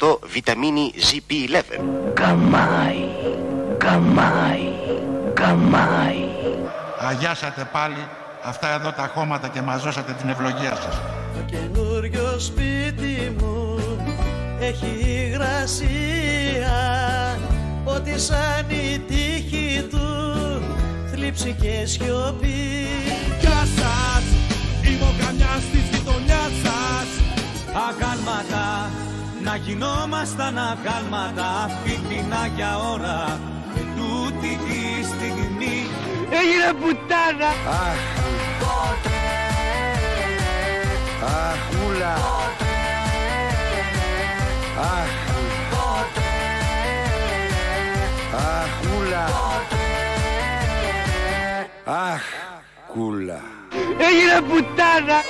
70% βιταμίνη ZB11. Καμάι, καμάι, καμάι. Αγιάσατε πάλι αυτά εδώ τα χώματα και μαζώσατε την ευλογία σας. Το καινούριο σπίτι μου έχει υγρασία Ότι σαν η τύχη του θλίψη και σιωπή. Γεια σας, είμαι ο καμιάς της γειτονιάς σας. Αγάλματα, να γινόμασταν αγάλματα Φιτινά για ώρα, και τούτη τη στιγμή. Έγινε πουτάνα. Αχ, αχ, μούλα Αχ, αχ, μούλα Αχ, κούλα Έγινε πουτάνα.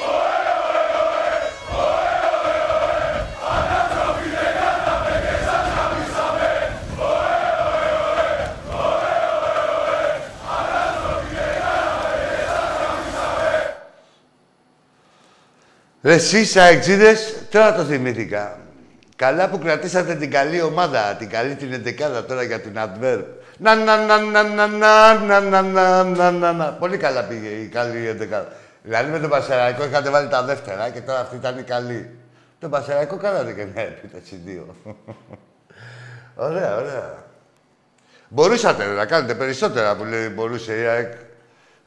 Ρε εσείς αεξίδες, τώρα το θυμήθηκα. Καλά που κρατήσατε την καλή ομάδα, την καλή την εντεκάδα τώρα για την Adverb. Να, να, να, να, να, να, να, να, να, να, να, να. Πολύ καλά πήγε η καλή εντεκάδα. Δηλαδή με τον Πασεραϊκό είχατε βάλει τα δεύτερα και τώρα αυτή ήταν η καλή. Τον Πασεραϊκό κάνατε και μια επίθεση δύο. ωραία, ωραία. Μπορούσατε να κάνετε περισσότερα που λέει μπορούσε η ΑΕΚ.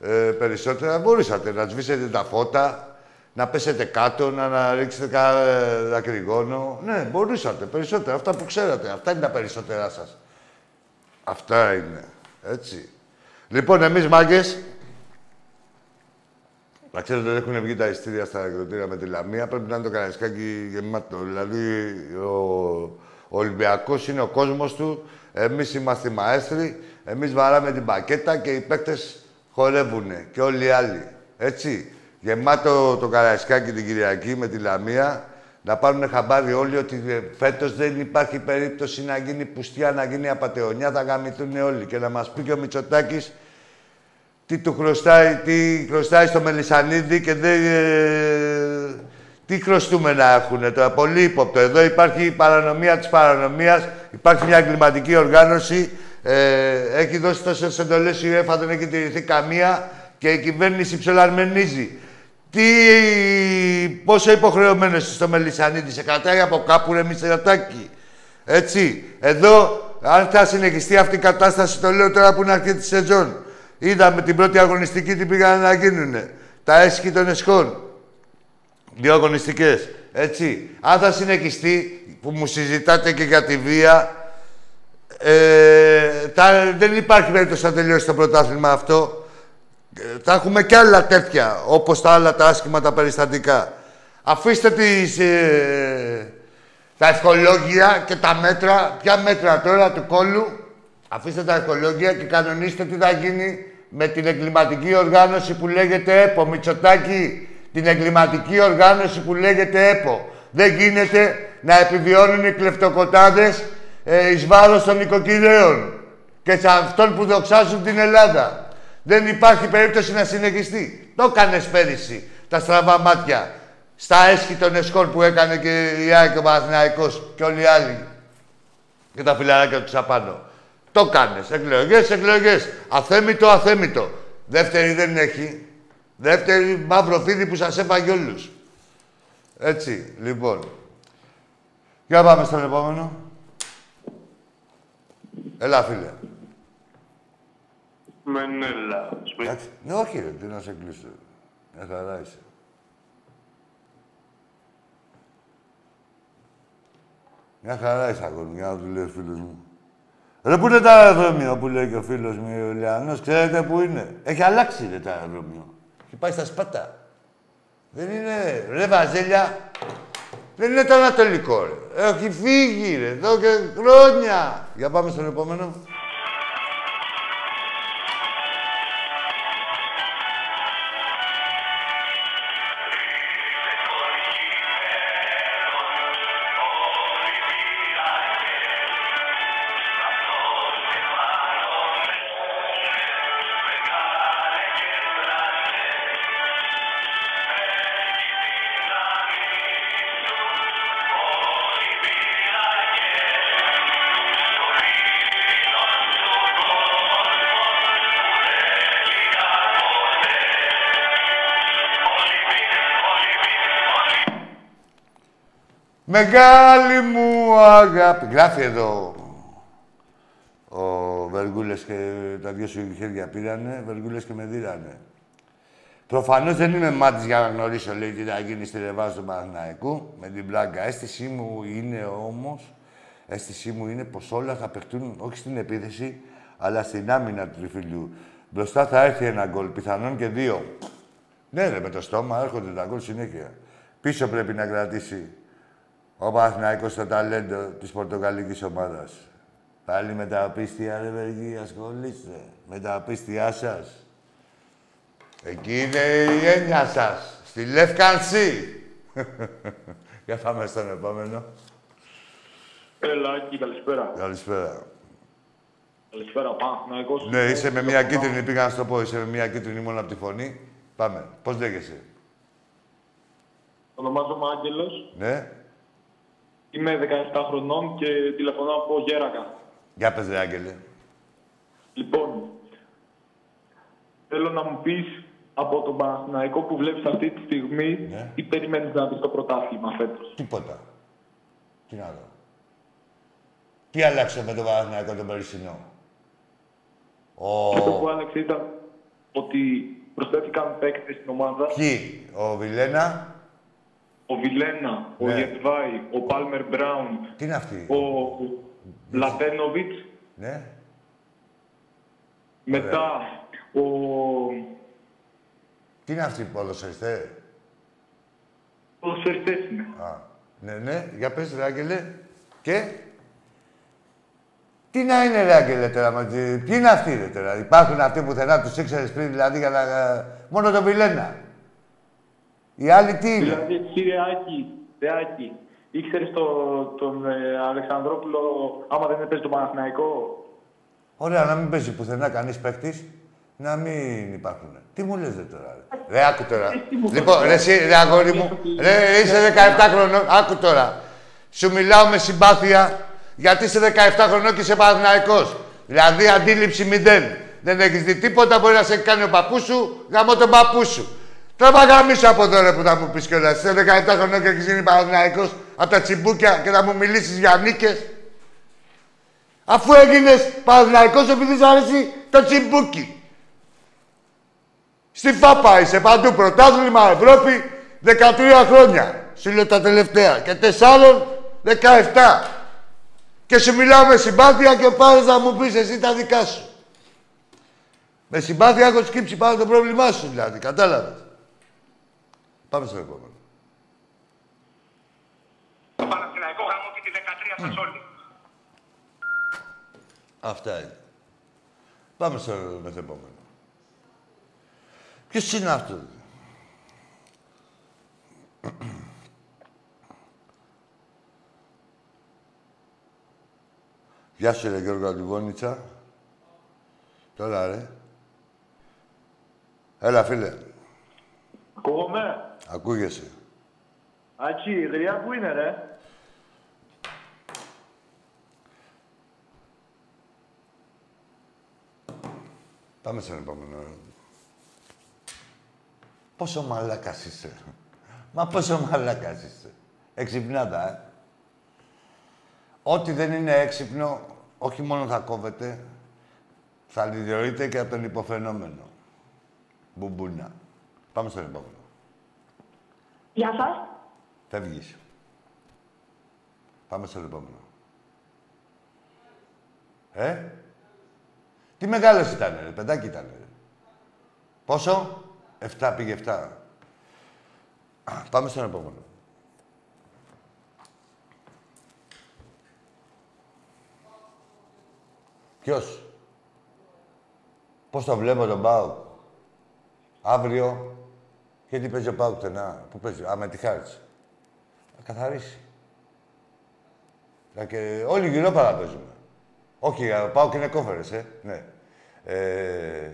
Ε, περισσότερα μπορούσατε να σβήσετε τα φώτα, να πέσετε κάτω, να, να ρίξετε κανένα ε, δακρυγόνο. Ναι, μπορούσατε περισσότερα. Αυτά που ξέρατε. Αυτά είναι τα περισσότερά σας. Αυτά είναι. Έτσι. Λοιπόν, εμείς μάγκες, να ξέρετε ότι έχουν βγει τα ειστήρια στα εκδοτήρια με τη Λαμία. Πρέπει να είναι το κανισκάκι γεμάτο. Δηλαδή, ο, ο Ολυμπιακός είναι ο κόσμος του. Εμείς είμαστε οι μαέστροι. Εμείς βαράμε την πακέτα και οι παίκτες χορεύουνε. Και όλοι οι άλλοι. Έτσι. Γεμάτο το Καραϊσκάκι την Κυριακή με τη Λαμία. Να πάρουν χαμπάρι όλοι ότι ε, φέτος δεν υπάρχει περίπτωση να γίνει πουστιά, να γίνει απατεωνιά. Θα γαμηθούν όλοι. Και να μας πει και ο Μητσοτάκης τι του χρωστάει, τι χρωστάει στο Μελισανίδη και δεν... ε, τι χρωστούμε να έχουν τώρα. Πολύ ύποπτο. Εδώ υπάρχει η παρανομία της παρανομίας. Υπάρχει μια εγκληματική οργάνωση. Ε, έχει δώσει τόσες εντολές η UEFA, δεν έχει τηρηθεί καμία και η κυβέρνηση ψελαρμενίζει. Τι, πόσο υποχρεωμένος είσαι στο Μελισανίδη, σε κρατάει από κάπου ρε Μητσοτάκη. Έτσι, εδώ, αν θα συνεχιστεί αυτή η κατάσταση, το λέω τώρα που είναι αρχή της σεζόν. Είδαμε την πρώτη αγωνιστική τι πήγαν να γίνουνε. Τα έσχη των εσχών. Δύο αγωνιστικές. Έτσι. Αν θα συνεχιστεί, που μου συζητάτε και για τη βία, ε, θα, δεν υπάρχει περίπτωση να τελειώσει το πρωτάθλημα αυτό. Ε, Θα έχουμε κι άλλα τέτοια, όπως τα άλλα τα άσχημα τα περιστατικά. Αφήστε τις, ε, τα ευχολόγια και τα μέτρα. Ποια μέτρα τώρα του κόλλου; Αφήστε τα ευχολόγια και κανονίστε τι θα γίνει με την εγκληματική οργάνωση που λέγεται ΕΠΟ. Μητσοτάκη, την εγκληματική οργάνωση που λέγεται ΕΠΟ. Δεν γίνεται να επιβιώνουν οι κλεφτοκοτάδες ε, εις βάρος των οικοκυρέων και σε αυτών που δοξάζουν την Ελλάδα. Δεν υπάρχει περίπτωση να συνεχιστεί. Το έκανες πέρυσι τα στραβά μάτια στα έσχη των εσχών που έκανε και η ΑΕΚ και ο Παναθηναϊκός και όλοι οι άλλοι και τα φιλαράκια τους απάνω. Το κάνεις. Εκλογές, εκλογές. Αθέμητο, αθέμητο. Δεύτερη δεν έχει. Δεύτερη μαύρο φίδι που σας έφαγε όλους. Έτσι, λοιπόν. Για πάμε στον επόμενο. Έλα, φίλε. Μενέλα. Εντάξει. Ναι, όχι ρε, τι να σε κλείσω. Μια χαρά είσαι. Μια χαρά είσαι αγόρι μου, για να του λέει ο φίλος μου. Ρε, πού είναι το αεροδρόμιο που λέει και ο φίλος μου ο Λιανός, ξέρετε πού είναι; Έχει αλλάξει ρε, το αεροδρόμιο. Έχει πάει στα Σπάτα. Δεν είναι, ρε Βαζέλια, δεν είναι το Ανατολικό, ρε. Έχει φύγει, ρε, εδώ και χρόνια. Για πάμε στον επόμενο. Μεγάλη μου αγάπη. Γράφει εδώ ο Βεργούλες και τα δυο σου χέρια πήρανε, Βεργούλες και με δίρανε. Προφανώς δεν είμαι μάτης για να γνωρίσω, λέει, τι θα γίνει στη Ρεβάζ του Παναθηναϊκού, με την πλάκα. Αίσθησή μου είναι όμως, αίσθησή μου είναι πως όλα θα παιχτούν όχι στην επίθεση, αλλά στην άμυνα του τριφυλιού. Μπροστά θα έρθει ένα γκολ, πιθανόν και δύο. Ναι, ρε, με το στόμα έρχονται τα γκολ συνέχεια. Πίσω πρέπει να κρατήσει ο Παναθηναϊκός το ταλέντο της πορτογαλικής ομάδας. Πάλι με τα απίστια, ρε Βεργή, ασχολείστε. Με τα απίστια σας. Εκεί είναι η έννοια σας. Στη Λευκανσή. Για πάμε στον επόμενο. Έλα, Άκη, καλησπέρα. Καλησπέρα. Καλησπέρα, Παναθηναϊκός. Ναι, είσαι με μια κίτρινη, πήγα να σου το πω, είσαι με μια κίτρινη μόνο από τη φωνή. Πάμε. Πώς λέγεσαι; Ονομάζομαι Άγγελος. Ναι. Είμαι 17 χρονών και τηλεφωνώ από Γέρακα. Για πες, ρε Άγγελε. Λοιπόν, θέλω να μου πεις από τον Παναθηναϊκό που βλέπεις αυτή τη στιγμή Ναι. τι περιμένεις να δεις στο πρωτάθλημα φέτος; Τίποτα. Τι να δω. Τι άλλαξε με τον Παναθηναϊκό τον περσινό; Ο... Αυτό που άλλαξε ήταν ότι προσθέθηκαν παίκτες στην ομάδα. Ποιοι, ο Βιλένα, Ο Βιλένα, ο Ναι. Γετβάη, ο Πάλμερ Μπράουν, τι είναι αυτοί; ο Λατένοβιτς, Ναι. μετά ο... Τι είναι αυτοί οι ποδοσφαιριστές; ποδοσφαιριστές είναι. Α, ναι, ναι. Για πες, ρε Άγγελε. Και; Τι να είναι, ρε Άγγελε, τώρα. μα, τι- Ποιοι είναι αυτοί, ρε, τώρα. Υπάρχουν αυτοί που θενά τους ήξερες πριν, δηλαδή, για να... Μόνο τον Βιλένα. Οι άλλοι τι είναι. Δηλαδή, εσύ ρε Άκη, ρε Άκη, ήξερες το, τον ε, Αλεξανδρόπουλο άμα δεν έπαιζε το Παναθηναϊκό. Ωραία, να μην παίζει πουθενά κανείς παίκτης. Να μην υπάρχουν. Τι μου λες, ρε, τώρα. Ρε, ρε άκου τώρα. λοιπόν, ρε, εσύ, ρε, αγόρι μου. Ρε, είσαι 17 χρονών. Άκου τώρα. Σου μιλάω με συμπάθεια γιατί είσαι 17 χρονών και είσαι Παναθηναϊκός. Δηλαδή, αντίληψη μηδέν. Δεν έχεις δει τίποτα, μπορεί να σε κάνει ο παππούς σου, γαμώ τον παππού σου. Τραβά γαμίσω από εδώ, ρε, που θα μου πεις κιόλας. Είσαι 17 χρονών και έχεις γίνει Παναθηναϊκός από τα τσιμπούκια και θα μου μιλήσεις για νίκες. Αφού έγινες Παναθηναϊκός επειδή σ' αρέσει το τσιμπούκι. Στη ΦΑΠΑ είσαι παντού. Πρωτάθλημα Ευρώπη 13 χρόνια. Σου λέω τα τελευταία. Και τεσσάρων 17. Και σου μιλάω με συμπάθεια και πάρεις να μου πεις εσύ τα δικά σου. Με συμπάθεια έχω σκύψει πάνω το πρόβλημά σου, δηλαδή. Κατάλαβες. Πάμε στο επόμενο. Το Παναθηναϊκό γάμο και τη 13 σας όλοι. Αυτά είναι. Πάμε στο μεθεπόμενο. Ποιος είναι αυτός; Γεια σου, ρε Γιώργο Αντιγόνητσα. Τώρα, ρε. Έλα, φίλε. Ακούγομαι. Ακούγεσαι. Άκη, η γριά που είναι, ρε; Πάμε στον επόμενο. Πόσο μαλάκας είσαι. Μα πόσο μαλάκας είσαι. Εξυπνάτα, ε. Ό,τι δεν είναι έξυπνο, όχι μόνο θα κόβεται, θα λιδιορείται και από τον υποφαινόμενο. Μπουμπούνα. Πάμε στον επόμενο. Γεια σας. Φεύγεις. Πάμε στον επόμενο. Ε, τι μεγάλος ήταν, ρε, παιδάκι ήταν, ρε. Πόσο; 7 πήγε 7. Πάμε στον επόμενο. Ποιος; Πώς το βλέπω τον Πάουκ. Αύριο; Και τι παίζει ο Πάουκ τενά. Πού παίζει. Α, με τη Χάρτς. Θα καθαρίσει. Να και όλοι γύρω παραπέζουμε. Όχι, ο Πάουκ είναι κόφερες, ε. Ναι. Ε,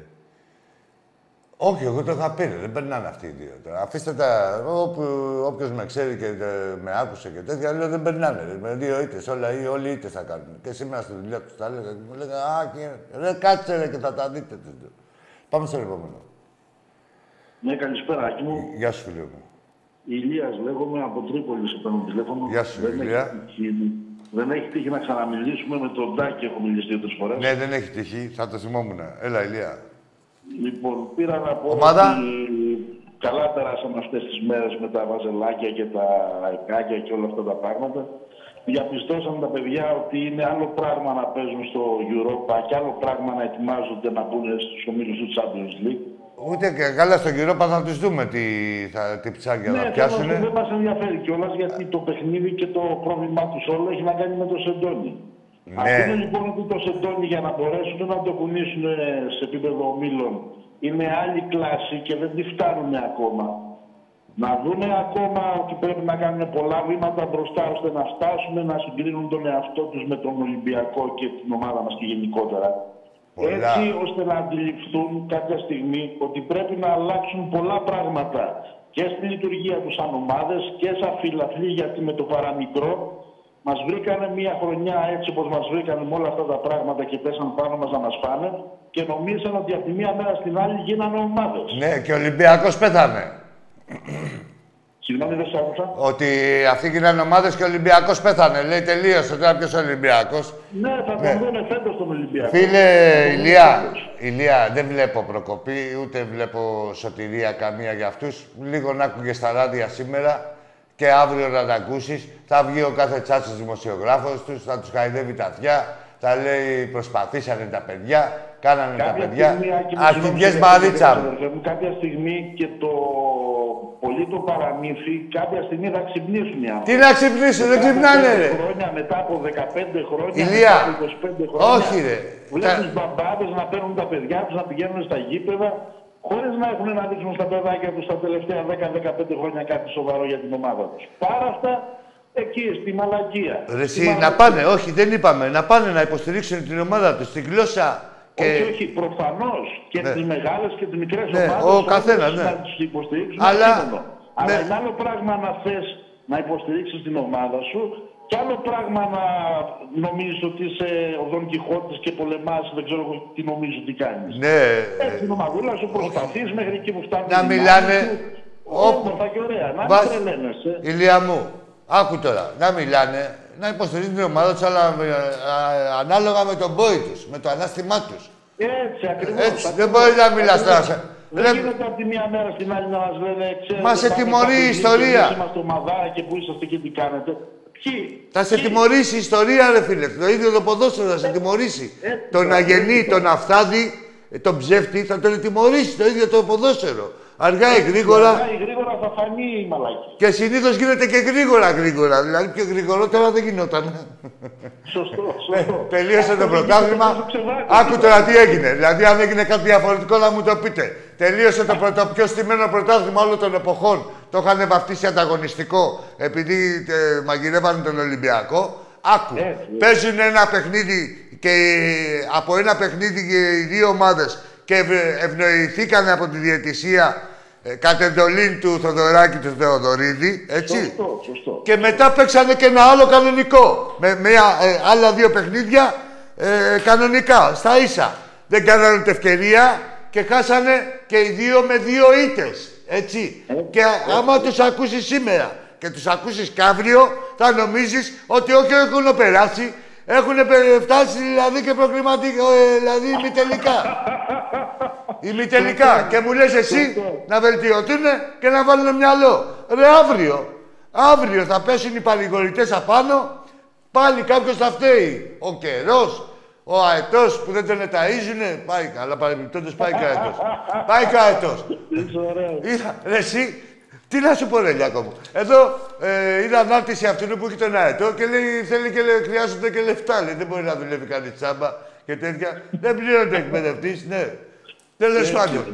όχι, εγώ το είχα πει, ρε, δεν περνάνε αυτοί οι δύο. Τώρα. Αφήστε τα. Όποιος με ξέρει και ε, με άκουσε και τέτοια, λέω δεν περνάνε. Ρε, με δύο ήττες, όλα ή όλοι ήττες θα κάνουν. Και σήμερα στη δουλειά τους τα έλεγα και μου λέγανε Α, και, ρε, κάτσε ρε, και θα τα δείτε. Πάμε στο επόμενο. Ναι, καλησπέρα, Άκη μου. Γεια σου, φίλε μου. Ηλίας λέγομαι από Τρίπολη σε παίρνω τηλέφωνο. Γεια σου, δεν Ηλία. Έχει τύχει, δεν έχει τύχει να ξαναμιλήσουμε με τον Τάκη, έχω μιλήσει δύο-τρεις φορές. Ναι, δεν έχει τύχει, θα το θυμόμουν. Έλα, Ηλία. Λοιπόν, πήρα να πω Ομάδα; ότι καλά περάσαμε αυτές τις μέρες με τα βαζελάκια και τα εκάκια και όλα αυτά τα πράγματα. Διαπιστώσαν τα παιδιά ότι είναι άλλο πράγμα να παίζουν στο Europa και άλλο πράγμα να ετοιμάζονται να μπουν στους ομίλους του Champions League. Ούτε και καλά στον κύριο θα τους δούμε τι, θα, τι ψάρια θα Ναι, πιάσουν. θέλω να σου- δεν μας ενδιαφέρει κιόλας γιατί το παιχνίδι και το πρόβλημά τους όλο έχει να κάνει με το Σεντόνι. Ναι. Αφήνουν λοιπόν ότι το Σεντόνι για να μπορέσουν να το κουνήσουν ε, σε επίπεδο ομίλων είναι άλλη κλάση και δεν τη φτάνουν ακόμα. Να δούνε ακόμα ότι πρέπει να κάνουν πολλά βήματα μπροστά ώστε να φτάσουν να συγκρίνουν τον εαυτό τους με τον Ολυμπιακό και την ομάδα μας και γενικότερα. Πολλά. Έτσι ώστε να αντιληφθούν κάποια στιγμή ότι πρέπει να αλλάξουν πολλά πράγματα και στη λειτουργία τους σαν ομάδες και σαν φιλαθλοί γιατί με το παραμικρό μας βρήκανε μια χρονιά έτσι όπως μας βρήκανε με όλα αυτά τα πράγματα και πέσαν πάνω μας να μας πάνε και νομίζαν ότι από τη μία μέρα στην άλλη γίνανε ομάδες. Ναι, και ο Ολυμπιακός πέθανε. Συγγνώμη, δεν σ' άκουσα. Ότι αυτοί γίνανε ομάδες και ο Ολυμπιακός πέθανε. Λέει τελείωσε τώρα ποιος ο Ολυμπιακός; Ναι, θα τον Ναι. δούνε φέτος τον Ολυμπιακό. Φίλε Θα τον Ηλία, δούνε Ηλία, δεν βλέπω προκοπή, ούτε βλέπω σωτηρία καμία για αυτούς. Λίγο να άκουγε στα ράδια σήμερα και αύριο να τα ακούσεις. Θα βγει ο κάθε τσάτσος δημοσιογράφος τους, θα τους χαϊδεύει τα αυτιά, θα λέει προσπαθήσανε τα παιδιά, κάνανε τα Κάποια παιδιά. στιγμή, Άκη μου, Αρχηγές συγγνώμη, Μαρίτσα μου. αδερφέ μου, Κάποια στιγμή και το πολύ το παραμύθι, κάποια στιγμή θα ξυπνήσουν οι άνθρωποι. Τι να ξυπνήσουν, δεν Μετά από ξυπνάνε, πέντε ρε. Χρόνια, μετά από 15 χρόνια, Ηλία. μετά από 25 χρόνια. Όχι, ρε. Βλέπεις μπαμπάδες να παίρνουν τα παιδιά τους, να πηγαίνουν στα γήπεδα, χωρίς να έχουν να δείξουν στα παιδάκια τους τα τελευταία 10-15 χρόνια κάτι σοβαρό για την ομάδα τους. Πάρα αυτά, εκεί, στη μαλακία. Ρε Στη εσύ, να μαλακία. πάνε, όχι, δεν είπαμε, να πάνε να υποστηρίξουν την ομάδα τους, τη γλώσσα και... Όχι, όχι, προφανώς και Ναι. τις μεγάλες και τις μικρές Ναι, ομάδες. ο καθένας, ναι. Να του υποστηρίξουν. Αλλά- Αλλά, Αλλά είναι άλλο πράγμα να θες να υποστηρίξεις την ομάδα σου και άλλο πράγμα να νομίζεις ότι είσαι ο Δον Κιχώτης και πολεμάς, δεν ξέρω εγώ τι νομίζω τι κάνεις. Ναι, Έτσι την ομαδούλα σου προσπαθείς μέχρι εκεί που φτάνει. να η μιλάνε... μάχη σου, Όμορφα και ωραία. Να μην Βάζ- τρελαίνεσαι. Ηλία μου, άκου τώρα, να μιλάνε, να υποστηρίζουν την ομάδα τους, αλλά ε, α, ανάλογα με τον πόη τους, με το ανάστημά τους. Έτσι ακριβώς. Έτσι, δεν μπορείς να μιλάς τώρα. σε- Δεν Ρε, γίνεται από τη μία μέρα στην άλλη να μας λένε ξέρετε, Μα σε πάμε τιμωρεί η στα ιστορία. Εμείς είμαστε ομαδάρα και που είσαστε και τι κάνετε. Ποιοι. Θα σε τιμωρήσει η ιστορία, ρε φίλε. Το ίδιο το ποδόσφαιρο θα σε τιμωρήσει. Ε, τον ε, αγενή, ε, τον αφθάδη, ε, τον ψεύτη θα τον τιμωρήσει το ίδιο το ποδόσφαιρο. Αργά ή γρήγορα. Αργά ή γρήγορα θα φανεί η μαλακή. Και συνήθως γίνεται και γρήγορα γρήγορα. Δηλαδή πιο γρηγορότερα δεν γινόταν. Σωστό, σωστό. Τελείωσε το Αυτό πρωτάθλημα. είναι και το ξεβράκο. Άκου τώρα τι έγινε. Δηλαδή, αν έγινε κάτι διαφορετικό, να μου το πείτε. Τελείωσε το, πρώτο, πιο στημένο πρωτάθλημα όλων των εποχών. Το είχαν βαφτίσει ανταγωνιστικό επειδή ε, μαγειρεύανε τον Ολυμπιακό. Άκου. Παίζουν ένα παιχνίδι και από ένα παιχνίδι και οι δύο ομάδες και ευ- ευνοηθήκαν από τη διαιτησία ε, κατ' εντολή του Θοδωράκη του Θεοδωρίδη. Έτσι. Σωστό, σωστό. Και μετά παίξανε και ένα άλλο κανονικό. Με μια, ε, άλλα δύο παιχνίδια ε, κανονικά, στα ίσα. Δεν κάνανε ούτε ευκαιρία και χάσανε και οι δύο με δύο ήττες. Έτσι. και άμα τους ακούσεις σήμερα και τους ακούσεις και αύριο, θα νομίζεις ότι όχι έχουν περάσει, έχουν πε- φτάσει δηλαδή και προκριματικά, ε, δηλαδή ημιτελικά. ημιτελικά. και μου λες εσύ να βελτιωθούν και να βάλουν μυαλό. Ρε αύριο, αύριο θα πέσουν οι παρηγορητές απάνω, πάλι κάποιος θα φταίει. Ο καιρός, ο αετός που δεν τον εταΐζουνε, πάει καλά, παρεμπιπτόντως πάει και ο αετός. πάει και ο αετός. Είδα, ρε εσύ, τι να σου πω ρε Λιάκο μου. Εδώ ε, είδα ανάρτηση αυτού που έχει τον αετό και λέει θέλει και λέει, χρειάζονται και λεφτά. Λέει, δεν μπορεί να δουλεύει κανείς τσάμπα και τέτοια. δεν πληρώνεται εκπαιδευτής, ναι. Τέλος Έτσι. πάντων.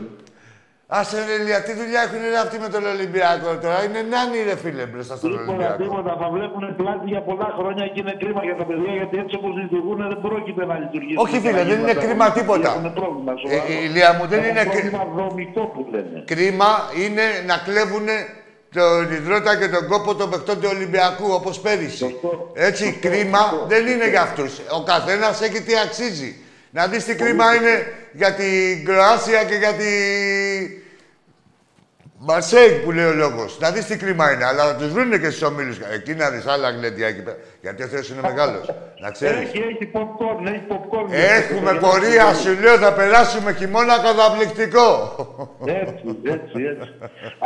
Άσε ρε Λία, τι δουλειά έχουν ρε αυτοί με τον Ολυμπιακό τώρα. Είναι νάνι ρε φίλε μπροστά στον Τίποτα, Ολυμπιακό. τίποτα. Θα βλέπουν πλάτη για πολλά χρόνια και είναι κρίμα για τα παιδιά γιατί έτσι όπως λειτουργούν δεν πρόκειται να λειτουργήσουν. Όχι, φίλε, δεν είναι κρίμα τίποτα. Έχουν πρόβλημα Ε, σοβαρό. η Ηλία μου δεν Έχουν είναι κρί- πρόβλημα δομικό που λένε. Κρίμα είναι να κλέβουν τον υδρότα και τον κόπο των παιχτών του Ολυμπιακού, όπως πέρυσι. Έτσι, κρίμα δεν είναι για αυτούς. Ο καθένας έχει τι αξίζει. Να δεις τι κρίμα είναι για την Κροάσια και για τη Μαρσέικ που λέει ο λόγος. Να δεις τι κρίμα είναι. Αλλά να τους βρουν και στους ομίλους. Εκεί να δεις άλλα γλέντια εκεί πέρα. Γιατί ο Θεός είναι μεγάλος. Να ξέρεις. Έχει, έχει popcorn, έχει popcorn. Έχουμε πορεία, σου λέω, θα περάσουμε χειμώνα καταπληκτικό. Έτσι, έτσι, έτσι.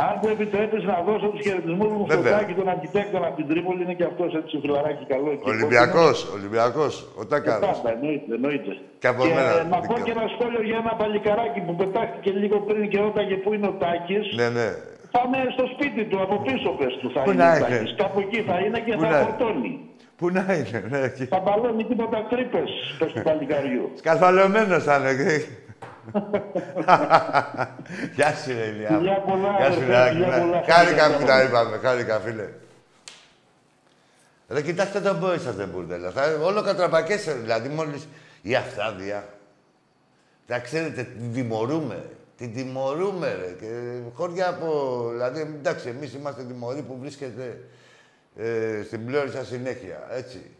Αν μου επιτρέπεις να δώσω τους χαιρετισμούς μου στο Βέβαια. Τάκη, τον αρχιτέκτονα από την Τρίπολη, είναι και αυτός έτσι φιλαράκι καλό. εκεί. Ολυμπιακός, Ολυμπιακός. Ο Και Τάκαρα. πάντα, εννοείται, εννοείται. Και από Και, μένα, ε, να πω δικά και ένα σχόλιο για ένα παλικαράκι που πετάχτηκε λίγο πριν και ρώταγε πού είναι ο Τάκης. Ναι, ναι. Πάμε στο σπίτι του, από πίσω πες του θα Πού είναι να ο είναι; Τάκης. Κάπου εκεί θα είναι και Πού θα να είναι; φορτώνει. Πού να είναι, ναι, εκεί. Θα μπαλώνει τίποτα τρύπες, πες του παλικαριού. Σκαρφαλωμένο θα είναι. Γεια σου, ρε Ηλιά. μου. Φιλιά πολλά, Γεια σου, αδερφέ, Ράκη. φιλιά πολλά, ναι. Χάρηκα φιλιά που πολλά. τα είπαμε, χάρηκα, φίλε. Ρε, κοιτάξτε τον πόη σας, δεν μπουρδέλα. Θα, όλο κατραπακές, ρε, δηλαδή, μόλις η αυθάδεια. Τα ξέρετε, την τιμωρούμε. Την τιμωρούμε, ρε. Και χώρια από... Δηλαδή, εντάξει, εμείς είμαστε τιμωροί που βρίσκεται ε, στην πλώρησα συνέχεια, έτσι.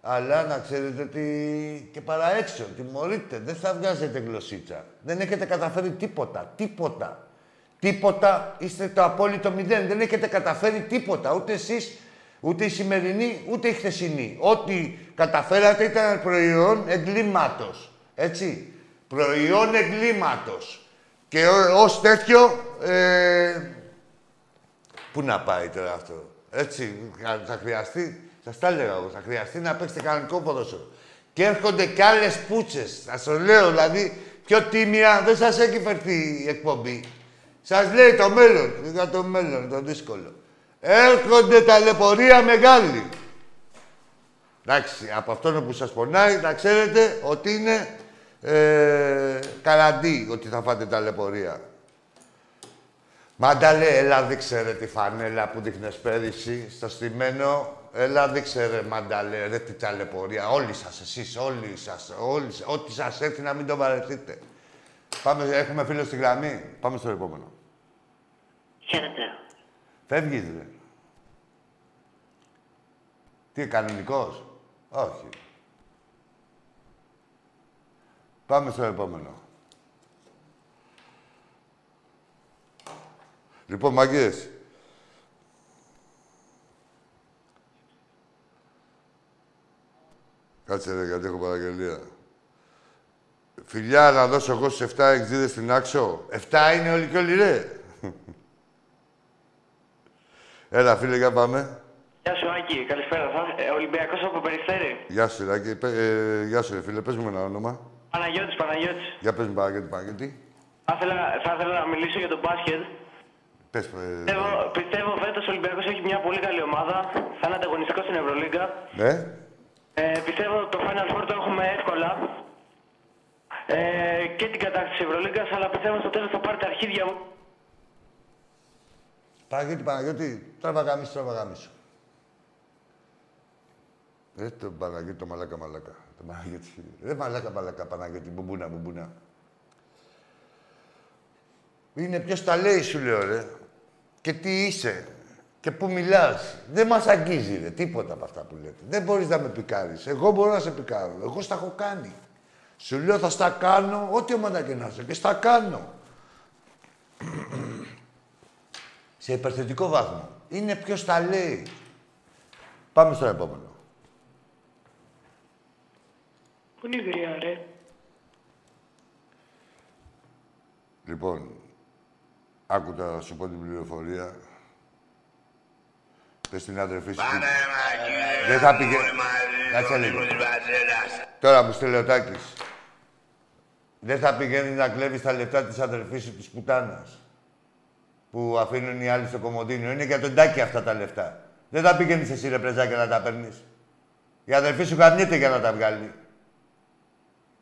Αλλά να ξέρετε ότι και παραέξω, τιμωρείτε. Δεν θα βγάζετε γλωσσίτσα. Δεν έχετε καταφέρει τίποτα. Τίποτα. Τίποτα. Είστε το απόλυτο μηδέν. Δεν έχετε καταφέρει τίποτα. Ούτε εσείς, ούτε η σημερινή, ούτε η χθεσινή. Ό,τι καταφέρατε ήταν προϊόν εγκλήματος. Έτσι. Προϊόν εγκλήματος. Και ω- ως τέτοιο, ε, Πού να πάει τώρα αυτό. Έτσι, θα- θα χρειαστεί, σας τα έλεγα εγώ, θα χρειαστεί να παίξετε κανονικό ποδόσφαιρο. Και έρχονται κι άλλες πούτσες. Θα σας λέω, δηλαδή, πιο τίμια δεν σας έχει φερθεί η εκπομπή. Σας λέει το μέλλον, για το μέλλον, το δύσκολο. Έρχονται ταλαιπωρία μεγάλη. Εντάξει, από αυτόν που σας πονάει, να ξέρετε ότι είναι ε, καραντί ότι θα φάτε ταλαιπωρία. Μάνταλε, έλα δείξε ρε τη φανέλα που δείχνες πέρυσι στο στημένο. Έλα δείξε ρε μάνταλε, ρε τη ταλαιπωρία. Όλοι σας, εσείς, όλοι σας, όλοι σας. Ό,τι σας έρθει να μην το βαρεθείτε. Πάμε, έχουμε φίλο στη γραμμή. Πάμε στο επόμενο. Χαίρετε. Φεύγεις, ρε. Τι, κανονικός; Όχι. Πάμε στο επόμενο. Λοιπόν, μαγκές. Κάτσε ρε, γιατί έχω παραγγελία. Φιλιά, να δώσω εγώ στους 7 εξίδες στην Άξο. 7 είναι όλοι και όλοι, ρε. Έλα, φίλε, για πάμε. Γεια σου, Άκη. Καλησπέρα. Θα... Ε, Ολυμπιακός από Περιστέρη. Γεια σου, Ράκη. Πε- ε, γεια σου, ρε φίλε. Πες μου ένα όνομα. Παναγιώτης, Παναγιώτης. Για πες μου Παναγιώτη, Παναγιώτη. Θα ήθελα, θα ήθελα να μιλήσω για τον μπάσκετ. Πες, ε, Πιστεύω, πιστεύω φέτος ο Ολυμπιακός έχει μια πολύ καλή ομάδα. Θα είναι ανταγωνιστικός στην Ευρωλίγκα. ναι. Ε, πιστεύω το Final Four το έχουμε εύκολα. Ε, και την κατάκτηση της Ευρωλίγκας, αλλά πιστεύω στο τέλος θα πάρει τα αρχίδια μου. Παναγιώτη, Παναγιώτη, τράβα γαμίσου, τράβα γαμίσου. Ε, το Παναγιώτη, το μαλάκα, μαλάκα. Το Παναγιώτη. Ε, μαλάκα, μαλάκα, Παναγιώτη, μπουμπούνα, μπουμπούνα. Είναι ποιος τα λέει, σου λέω, ρε. Και τι είσαι. Και πού μιλάς. Δεν μας αγγίζει, ρε. Τίποτα από αυτά που λέτε. Δεν μπορείς να με πικάρεις. Εγώ μπορώ να σε πικάρω. Εγώ στα έχω κάνει. Σου λέω θα στα κάνω, ό,τι ομάδα και να είσαι. Και στα κάνω. σε υπερθετικό βάθμο. Είναι ποιος τα λέει. Πάμε στο επόμενο. Πού είναι η γριά, ρε. Λοιπόν, άκουτα να σου πω την πληροφορία. Πες στην αδερφή σου. Δεν θα πήγε... Κάτσε λίγο. Τώρα μου στείλει ο Τάκης. Δεν θα πηγαίνει να κλέβει τα λεφτά της αδερφής σου της πουτάνας. Που αφήνουν οι άλλοι στο κομμωδίνιο. Είναι για τον Τάκη αυτά τα λεφτά. Δεν θα πηγαίνεις εσύ ρε πρεζάκια να τα παίρνεις. Η αδερφή σου γαμιέται για να τα βγάλει.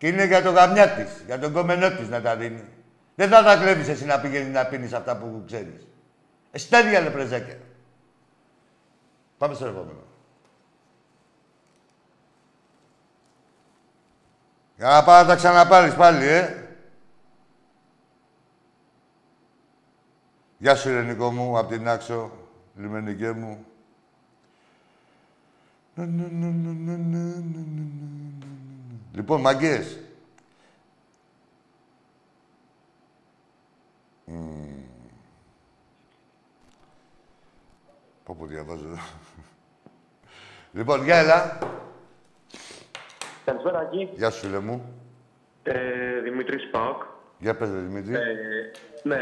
Και είναι για το γαμιά της, για τον κομμενό της να τα δίνει. Δεν θα τα κλέβεις εσύ να πηγαίνει να πίνεις αυτά που ξέρεις. Εσύ τα ίδια λε πρεζάκια. Πάμε στο επόμενο. Για να πάω να τα ξαναπάρεις πάλι, ε. Γεια σου, Ειρηνικό μου, απ' την Άξο, λιμενικέ μου. Λοιπόν, μαγκές. Μμμ. Πω πω διαβάζω εδώ. λοιπόν, γεια έλα. Καλησπέρα, Άκη. Γεια σου, φίλε μου. Ε, Δημήτρης Πάοκ. Για πες, ρε, Δημήτρη. Ε, ναι,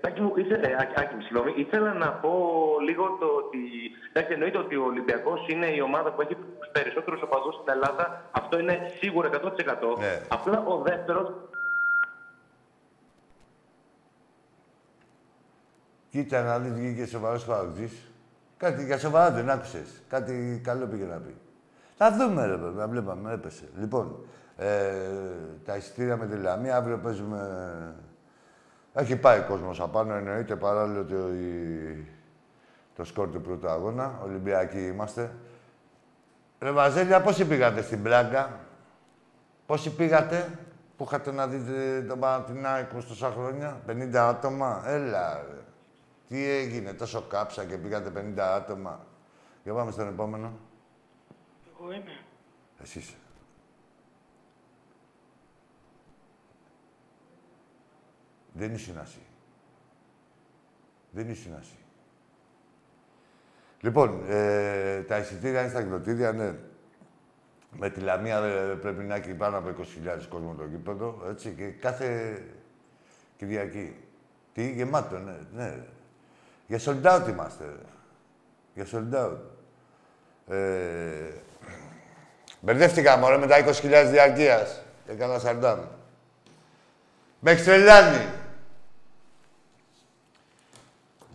Τάκη μου, ήθελα, ε, Άκη, Άκη μου, συγγνώμη, ήθελα να πω λίγο το ότι. Εντάξει, εννοείται ότι ο Ολυμπιακός είναι η ομάδα που έχει του περισσότερους οπαδούς στην Ελλάδα. Αυτό είναι σίγουρα 100%. Ναι. Απλά ο δεύτερο. Κοίτα να δεις, βγήκε σοβαρός παραγωγής. Κάτι για σοβαρά δεν άκουσες. Κάτι καλό πήγε να πει. Θα δούμε, ρε παιδί, να βλέπαμε, έπεσε. Λοιπόν, ε, τα εισιτήρια με τη Λαμία, αύριο παίζουμε... Έχει πάει κόσμος απάνω, εννοείται, παράλληλο το, η- το σκορ του πρώτου αγώνα. Ολυμπιακοί είμαστε. Ρε Βαζέλια, πόσοι πήγατε στην Πλάγκα. Πόσοι πήγατε που είχατε να δείτε τον Παναθηναϊκό τόσα χρόνια; 50 άτομα; Έλα, ρε. Τι έγινε, τόσο κάψα και πήγατε 50 άτομα; Για πάμε στον επόμενο. Εγώ είμαι. Εσύ είσαι. Δεν ήσουν εσύ. Δεν ήσουν εσύ. Λοιπόν, ε, τα εισιτήρια είναι στα εκδοτήρια, ναι. Με τη Λαμία ε, πρέπει να έχει πάνω από 20.000 κόσμο το γήπεδο, έτσι, και κάθε Κυριακή. Τι, γεμάτο, ναι, ναι. Για sold out είμαστε, ρε. Για sold out. Ε, μπερδεύτηκα, μωρέ, με τα 20.000 διαρκείας. Έκανα σαρντάμ. Με έχει τρελάνει.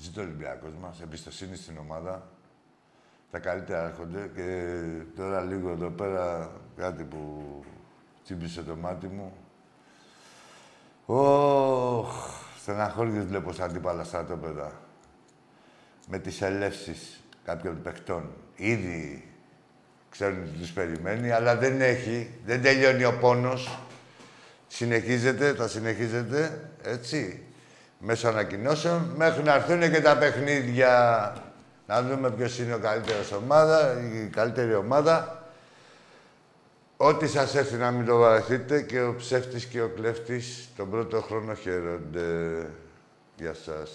Ζήτω ο Ολυμπιακός μας, εμπιστοσύνη στην ομάδα. Τα καλύτερα έρχονται και τώρα λίγο εδώ πέρα κάτι που τσίμπησε το μάτι μου. Ωχ, στεναχώριες βλέπω σαν αντίπαλα στρατόπεδα. Με τις ελεύσεις κάποιων παιχτών. Ήδη ξέρουν τι τους περιμένει, αλλά δεν έχει, δεν τελειώνει ο πόνος. Συνεχίζεται, θα συνεχίζεται, έτσι, μέσω ανακοινώσεων, μέχρι να έρθουν και τα παιχνίδια. Να δούμε ποιος είναι ο καλύτερος ομάδα, η καλύτερη ομάδα. Ό,τι σας έρθει να μην το βαρεθείτε και ο ψεύτης και ο κλέφτης τον πρώτο χρόνο χαίρονται. Γεια σας.